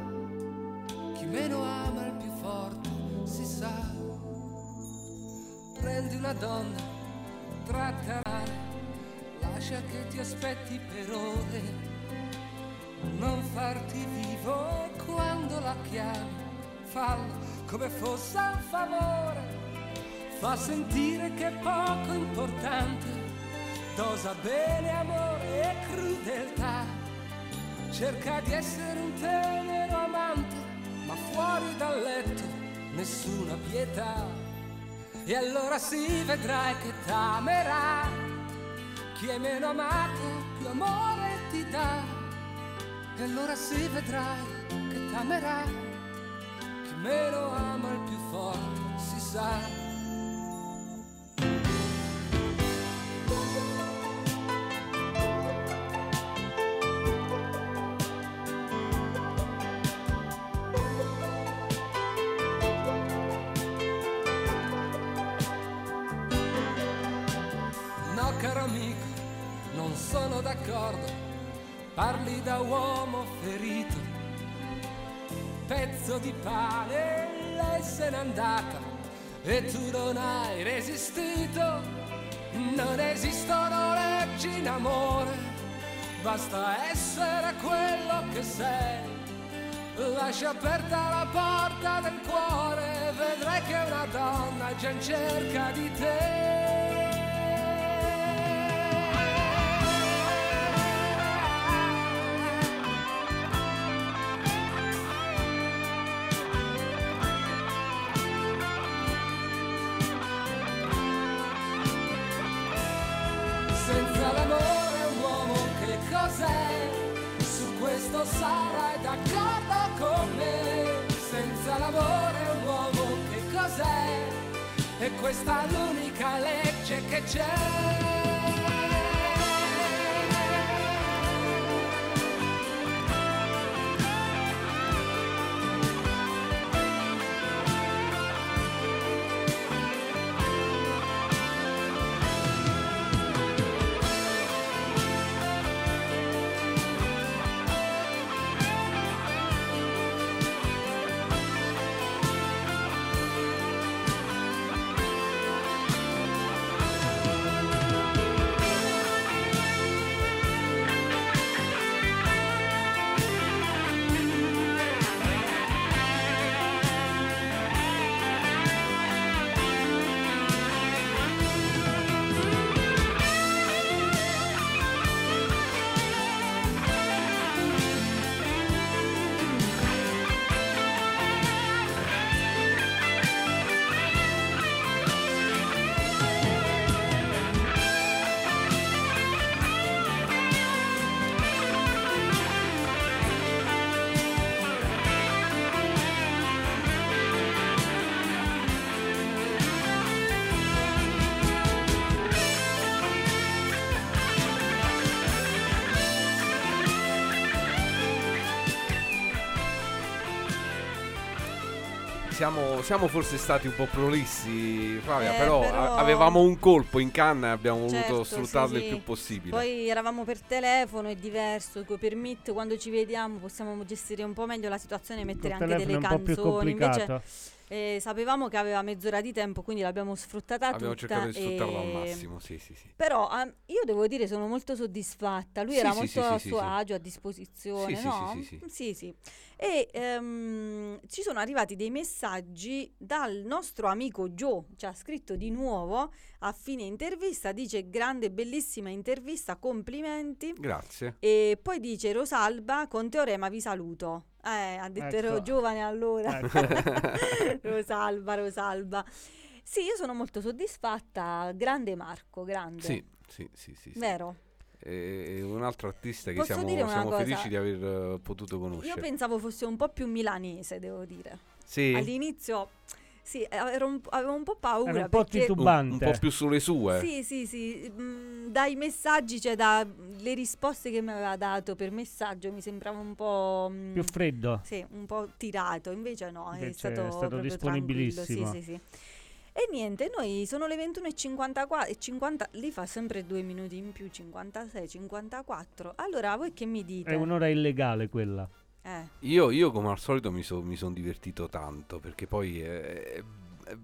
Chi meno ama il più forte si sa. Prendi una donna, trattala, lascia che ti aspetti per ore. Non farti vivo e quando la chiami, fallo come fosse un favore. Fa sentire che è poco importante, dosa bene amore e crudeltà. Cerca di essere un tenero amante, ma fuori dal letto nessuna pietà. E allora si vedrai che t'amerà. Chi è meno amato più amore ti dà. E allora si vedrai che t'amerà. Chi meno ama il più forte si sa. D'accordo. Parli da uomo ferito. Pezzo di pane, lei se n'è andata e tu non hai resistito. Non esistono leggi in amore, basta essere quello che sei. Lascia aperta la porta del cuore, vedrai che una donna già in cerca di te. Questa è l'unica legge che c'è. Siamo, siamo forse stati un po' prolissi, Flavia, Eh, però, però- avevamo un colpo in canna e abbiamo voluto Certo, sì, sfruttarlo sì. il più possibile. Poi eravamo per telefono, è diverso, per Meet quando ci vediamo possiamo gestire un po' meglio la situazione e mettere Col anche delle è un po' più canzoni. Invece. Eh, sapevamo che aveva mezz'ora di tempo, quindi l'abbiamo sfruttata Abbiamo tutta. cercato di sfruttarlo al e- massimo, sì, sì, sì. Però ah, io devo dire sono molto soddisfatta. Lui Sì, era sì, molto a suo agio, a disposizione, Sì, sì, no? sì, sì, sì. E ehm, ci sono arrivati dei messaggi dal nostro amico Joe, ci ha scritto di nuovo a fine intervista, dice grande, bellissima intervista, complimenti. Grazie. E poi dice Rosalba, con Teorema vi saluto. Eh, ha detto ero Ecco. giovane allora. Ecco. [laughs] Rosalba, Rosalba. Sì, io sono molto soddisfatta. Grande Marco, grande. Sì, sì, sì, sì. sì. Vero. È è un altro artista che Posso siamo, una siamo cosa? felici di aver eh, potuto Io conoscere. pensavo fosse un po' più milanese, devo dire. Sì, All'inizio, sì, eh, ero un- avevo un po' paura Era un po' perché... un, titubante. un po' più sulle sue. Sì, sì, sì, mm, dai messaggi, cioè dalle risposte che mi aveva dato per messaggio mi sembrava un po'... mm, Più freddo. Sì, un po' tirato, invece no, è Invece stato, è stato proprio tranquillo, disponibilissimo. Sì, sì, sì. E niente, noi sono le 21.54 e 50, lì fa sempre due minuti in più, 56, 54. Allora, voi che mi dite? È un'ora illegale quella. Eh, Io, io, come al solito mi, so- mi sono divertito tanto perché poi è, è-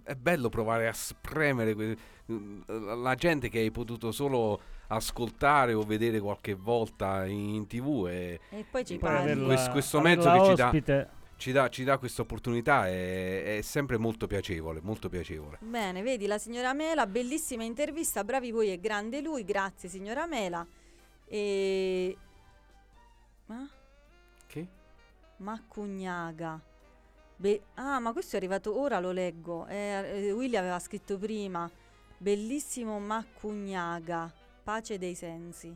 è bello provare a spremere que- la gente che hai potuto solo ascoltare o vedere qualche volta in tv e e poi ci Poi Parli. Questo- questo mezzo che ci dà- ci dà, ci dà questa opportunità è, è sempre molto piacevole, molto piacevole. Bene, vedi la signora Mela, bellissima intervista, bravi voi e grande lui, grazie signora Mela. E... Ma? Che? Macugnaga. Be- ah, ma questo è arrivato ora, lo leggo. Eh, eh, Willy aveva scritto prima. Bellissimo Macugnaga, pace dei sensi.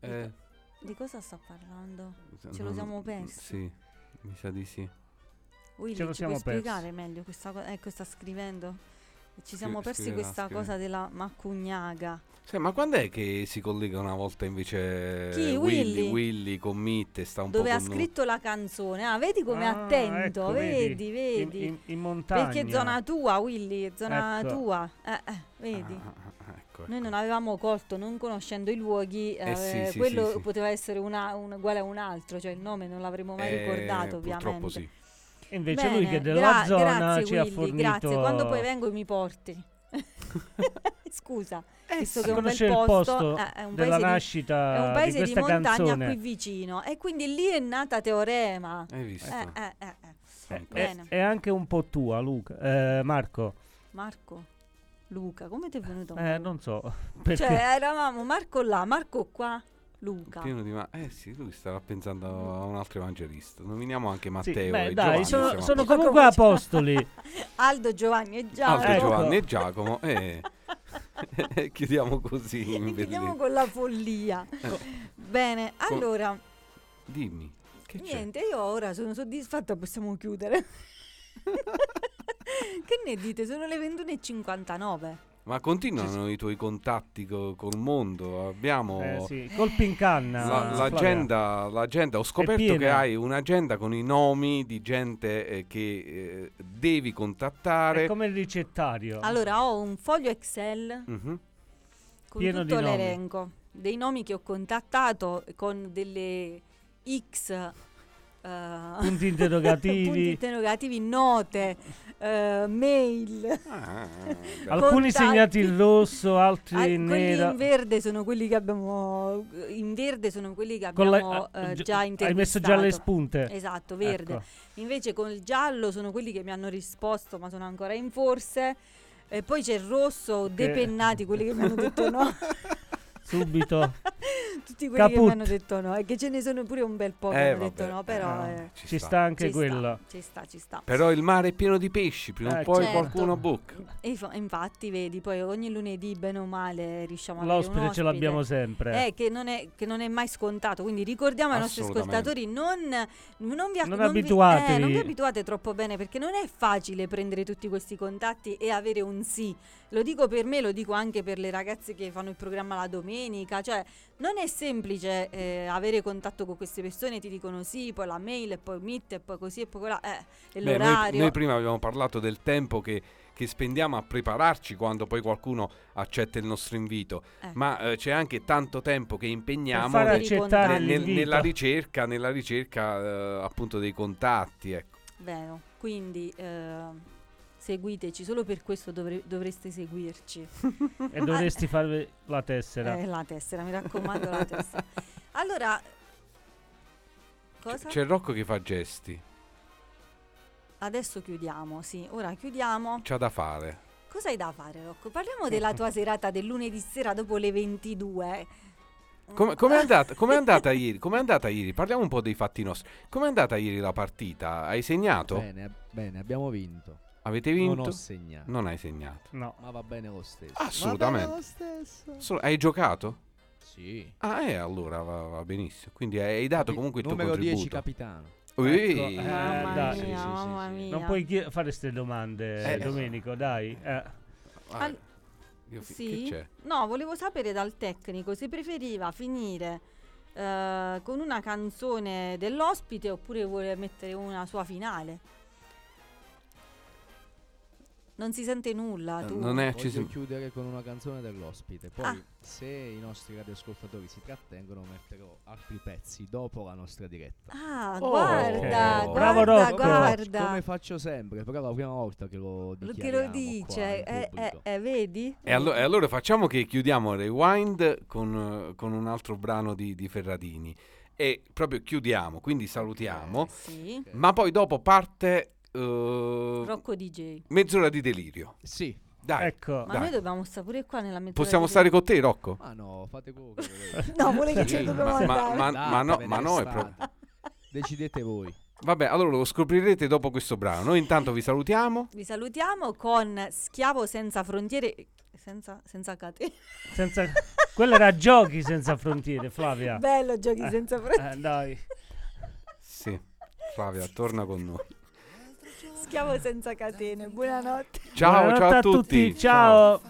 Eh, Di cosa sta parlando? Ce lo siamo persi. Sì, mi sa di sì. Willy, Ce lo ci siamo puoi spiegare persi. meglio questa cosa? Ecco, sta scrivendo. Ci Scri- siamo persi scriverà, questa scriverà. cosa della Macugnaga. Sì, ma quando è che si collega una volta invece Chi? Willy, Willy? Willy con Mitt e sta un Dove po' ha con noi? scritto la canzone. Ah, vedi come è Ah, attento, ecco, vedi, In, vedi. in- in montagna. Perché è zona tua, Willy, è zona Ecco. tua. Eh, eh, vedi. Ah, ah, ah, ecco, Noi ecco. non avevamo colto, non conoscendo i luoghi, Eh, eh, sì, sì, quello sì, sì. poteva essere una- un- uguale a un altro, cioè il nome non l'avremmo mai Eh, ricordato, Purtroppo ovviamente. sì. E invece Bene, lui che della gra- zona grazie, ci ha Willy, fornito... Grazie, quando poi [laughs] vengo mi porti. [laughs] Scusa, visto che è un bel conoscere il posto, posto eh, è un della paese di- nascita è un paese di montagna canzone. qui vicino e quindi lì è nata Teorema. Hai visto? Eh, eh, eh, eh. È, è anche un po' tua, Luca. Eh, Marco, Marco, Luca, come ti è venuto? eh, non so. Perché Cioè, eravamo Marco là, Marco qua, Luca. Pieno di ma- eh sì, lui stava pensando a un altro evangelista. Nominiamo anche Sì, Matteo beh, e dai, Giovanni. sono, sono comunque apostoli. [laughs] Aldo, Giovanni e Giacomo. Altro Ecco. Giovanni e Giacomo e [laughs] e chiudiamo così. E chiudiamo con la follia. Bene, Co- allora, Dimmi, che c'è? niente, io ora sono soddisfatta, possiamo chiudere. [laughs] che ne dite? Sono le 21.59. Ma continuano i tuoi contatti co- col mondo? Abbiamo Eh, sì, Colpi in canna. la- l'agenda, l'agenda. Ho scoperto che hai un'agenda con i nomi di gente eh, che eh, devi contattare. È come il ricettario. Allora, ho un foglio Excel Mhm. con Pieno di tutto nomi. l'elenco dei nomi che ho contattato con delle X eh, Punti [laughs] interrogativi. punti interrogativi, note, eh, mail. Ah, beh. [laughs] Alcuni contatti. segnati in rosso, altri Ah, in quelli nero. in verde sono quelli che abbiamo in verde sono quelli che Con la- abbiamo ah, eh, gi- già Hai intervistato. messo già le spunte. Esatto, verde. Ecco. Invece con il giallo sono quelli che mi hanno risposto, ma sono ancora in forse. E poi c'è il rosso, depennati, quelli che mi hanno detto no. [laughs] Subito. [laughs] Tutti quelli che Caput. mi hanno detto no. E che ce ne sono pure un bel po' che Eh, hanno detto vabbè, no, però... eh, eh, Ci sta anche ci quello. Sta, ci sta, ci sta. Però il mare è pieno di pesci, prima Eh, o poi certo. qualcuno bocca. E fa- infatti, vedi, poi ogni lunedì, bene o male, riusciamo a avere un L'ospite ce ospite. l'abbiamo sempre. Eh, che non, è, che non è mai scontato. Quindi ricordiamo ai nostri ascoltatori: non, non vi, Non vi- abituatevi. eh, non vi abituate troppo bene perché non è facile prendere tutti questi contatti e avere un sì. Lo dico per me, lo dico anche per le ragazze che fanno il programma la domenica. Cioè, non è semplice eh, avere contatto con queste persone, ti dicono sì, poi la mail, e poi meet, e poi così, e poi quella. Eh, e Beh, noi, l'orario. noi prima abbiamo parlato del tempo che, che spendiamo a prepararci quando poi qualcuno accetta il nostro invito, Eh. ma eh, c'è anche tanto tempo che impegniamo nel- nel- nella ricerca, nella ricerca eh, appunto dei contatti. Ecco. Vero, quindi eh, seguiteci, solo per questo dovre- dovreste seguirci. E dovresti fare la tessera. Eh, la tessera, mi raccomando la tessera. Allora, cosa? C'è Rocco che fa gesti, Adesso chiudiamo, sì, ora chiudiamo. c'ha da fare. Cosa hai da fare, Rocco? Parliamo della tua serata del lunedì sera dopo le 22. Come com'è andata, com'è andata ieri? Com'è andata ieri? Parliamo un po' dei fatti nostri. Com'è andata ieri la partita? Hai segnato? Bene, bene, abbiamo vinto. Avete Non vinto? ho segnato. Non hai segnato. No. Ma va bene lo stesso. Assolutamente. Va bene lo stesso. Solo- hai giocato? Sì. Ah, eh, allora va, va benissimo. Quindi hai dato Capi- comunque il tuo Numero 10 contributo. capitano. Ui. Ecco, eh, Mamma dai. mia, Sì, sì, sì, mamma sì. mia. Non puoi chie- fare queste domande, Eh. Domenico, dai. Eh. Ah, Al- io fi- Sì? Che c'è? No, volevo sapere dal tecnico se preferiva finire eh, con una canzone dell'ospite oppure vuole mettere una sua finale. Non si sente nulla, tu. non è- ci Voglio si- chiudere con una canzone dell'ospite. Poi, Ah. se i nostri radioascoltatori si trattengono, metterò altri pezzi dopo la nostra diretta. Ah, Oh, guarda, ok. guarda, Bravo Rocco. guarda. Come faccio sempre, però è la prima volta che lo che lo dice, eh, eh, eh, vedi? E, allo- e allora facciamo che chiudiamo Rewind con, con un altro brano di, di Ferradini. E proprio chiudiamo, quindi salutiamo. Ok. Sì. Ma poi dopo parte eh, Rocco DJ. mezz'ora di delirio. Sì. Dai, Ecco. Ma dai. noi dobbiamo stare pure qua nella mezz'ora possiamo stare con te, Rocco? Ma no, fate volete. [laughs] No, vuole che ce Sì, ne dobbiamo ma- ma- andare. ma- Andate, no, ma no, è state. [laughs] Decidete voi. Vabbè, allora lo scoprirete dopo questo brano. Noi intanto vi salutiamo. Vi salutiamo con Schiavo senza frontiere. Senza, senza catene. Senza... [laughs] Quello era Giochi senza frontiere, Flavia. Bello, giochi Eh, senza frontiere. Eh, dai. Sì, Flavia, torna con noi. Schiavo senza catene. Buonanotte. Ciao, Buonanotte ciao a tutti. Ciao.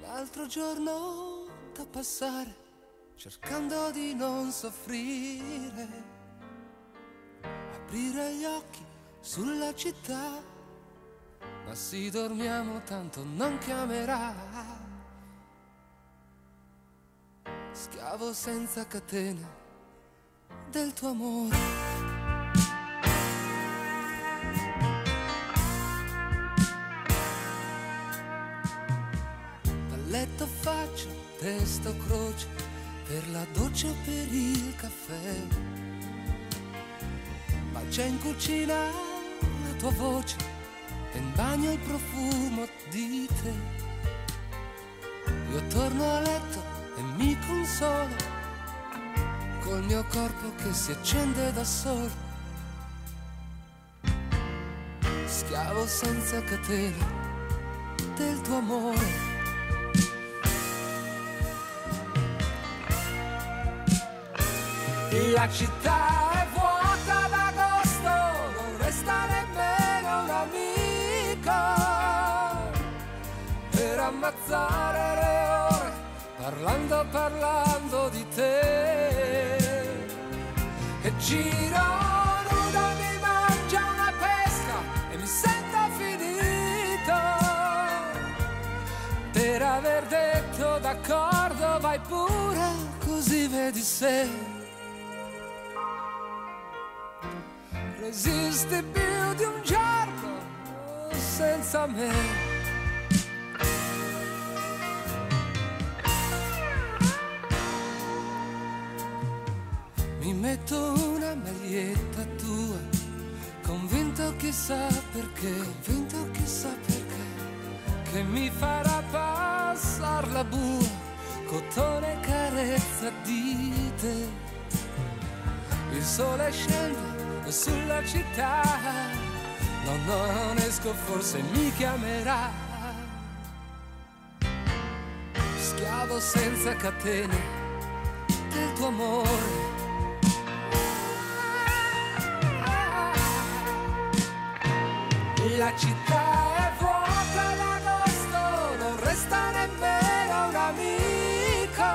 L'altro giorno da passare, cercando di non soffrire, aprire gli occhi sulla città, ma sì dormiamo tanto non chiamerà. Schiavo senza catene del tuo amore. Faccio testa o croce per la doccia o per il caffè. Ma c'è in cucina la tua voce e in bagno il profumo di te. Io torno a letto e mi consolo col mio corpo che si accende da solo. Schiavo senza catene del tuo amore. La città è vuota d'agosto, non resta nemmeno un amico per ammazzare le ore, parlando, parlando di te. E giro nudo mi mangia una pesca e mi sento finito per aver detto d'accordo vai pure così vedi se resisti più di un giorno senza me. Mi metto una maglietta tua, convinto chissà perché, convinto chissà perché, che mi farà passare la bua, cotone carezza di te. Il sole scende sulla città, no, no, non esco, forse mi chiamerà. Schiavo senza catene del tuo amore. La città è vuota d'agosto, non resta nemmeno un amico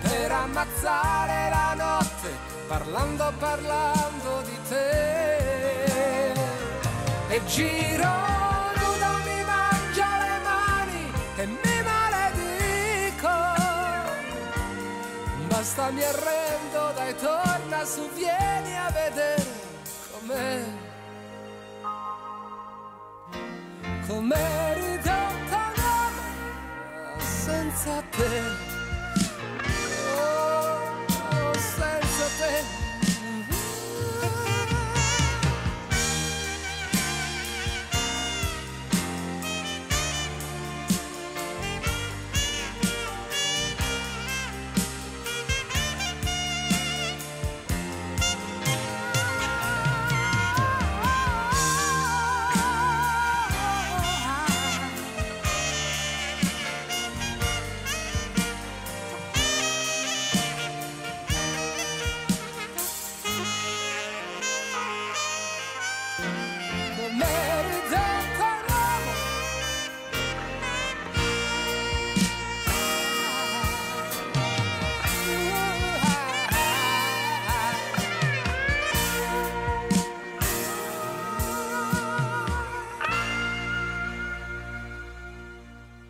per ammazzare parlando, parlando di te. E giro nudo mi mangia le mani e mi maledico. Basta mi arrendo, dai torna su, vieni a vedere com'è. Un uomo senza te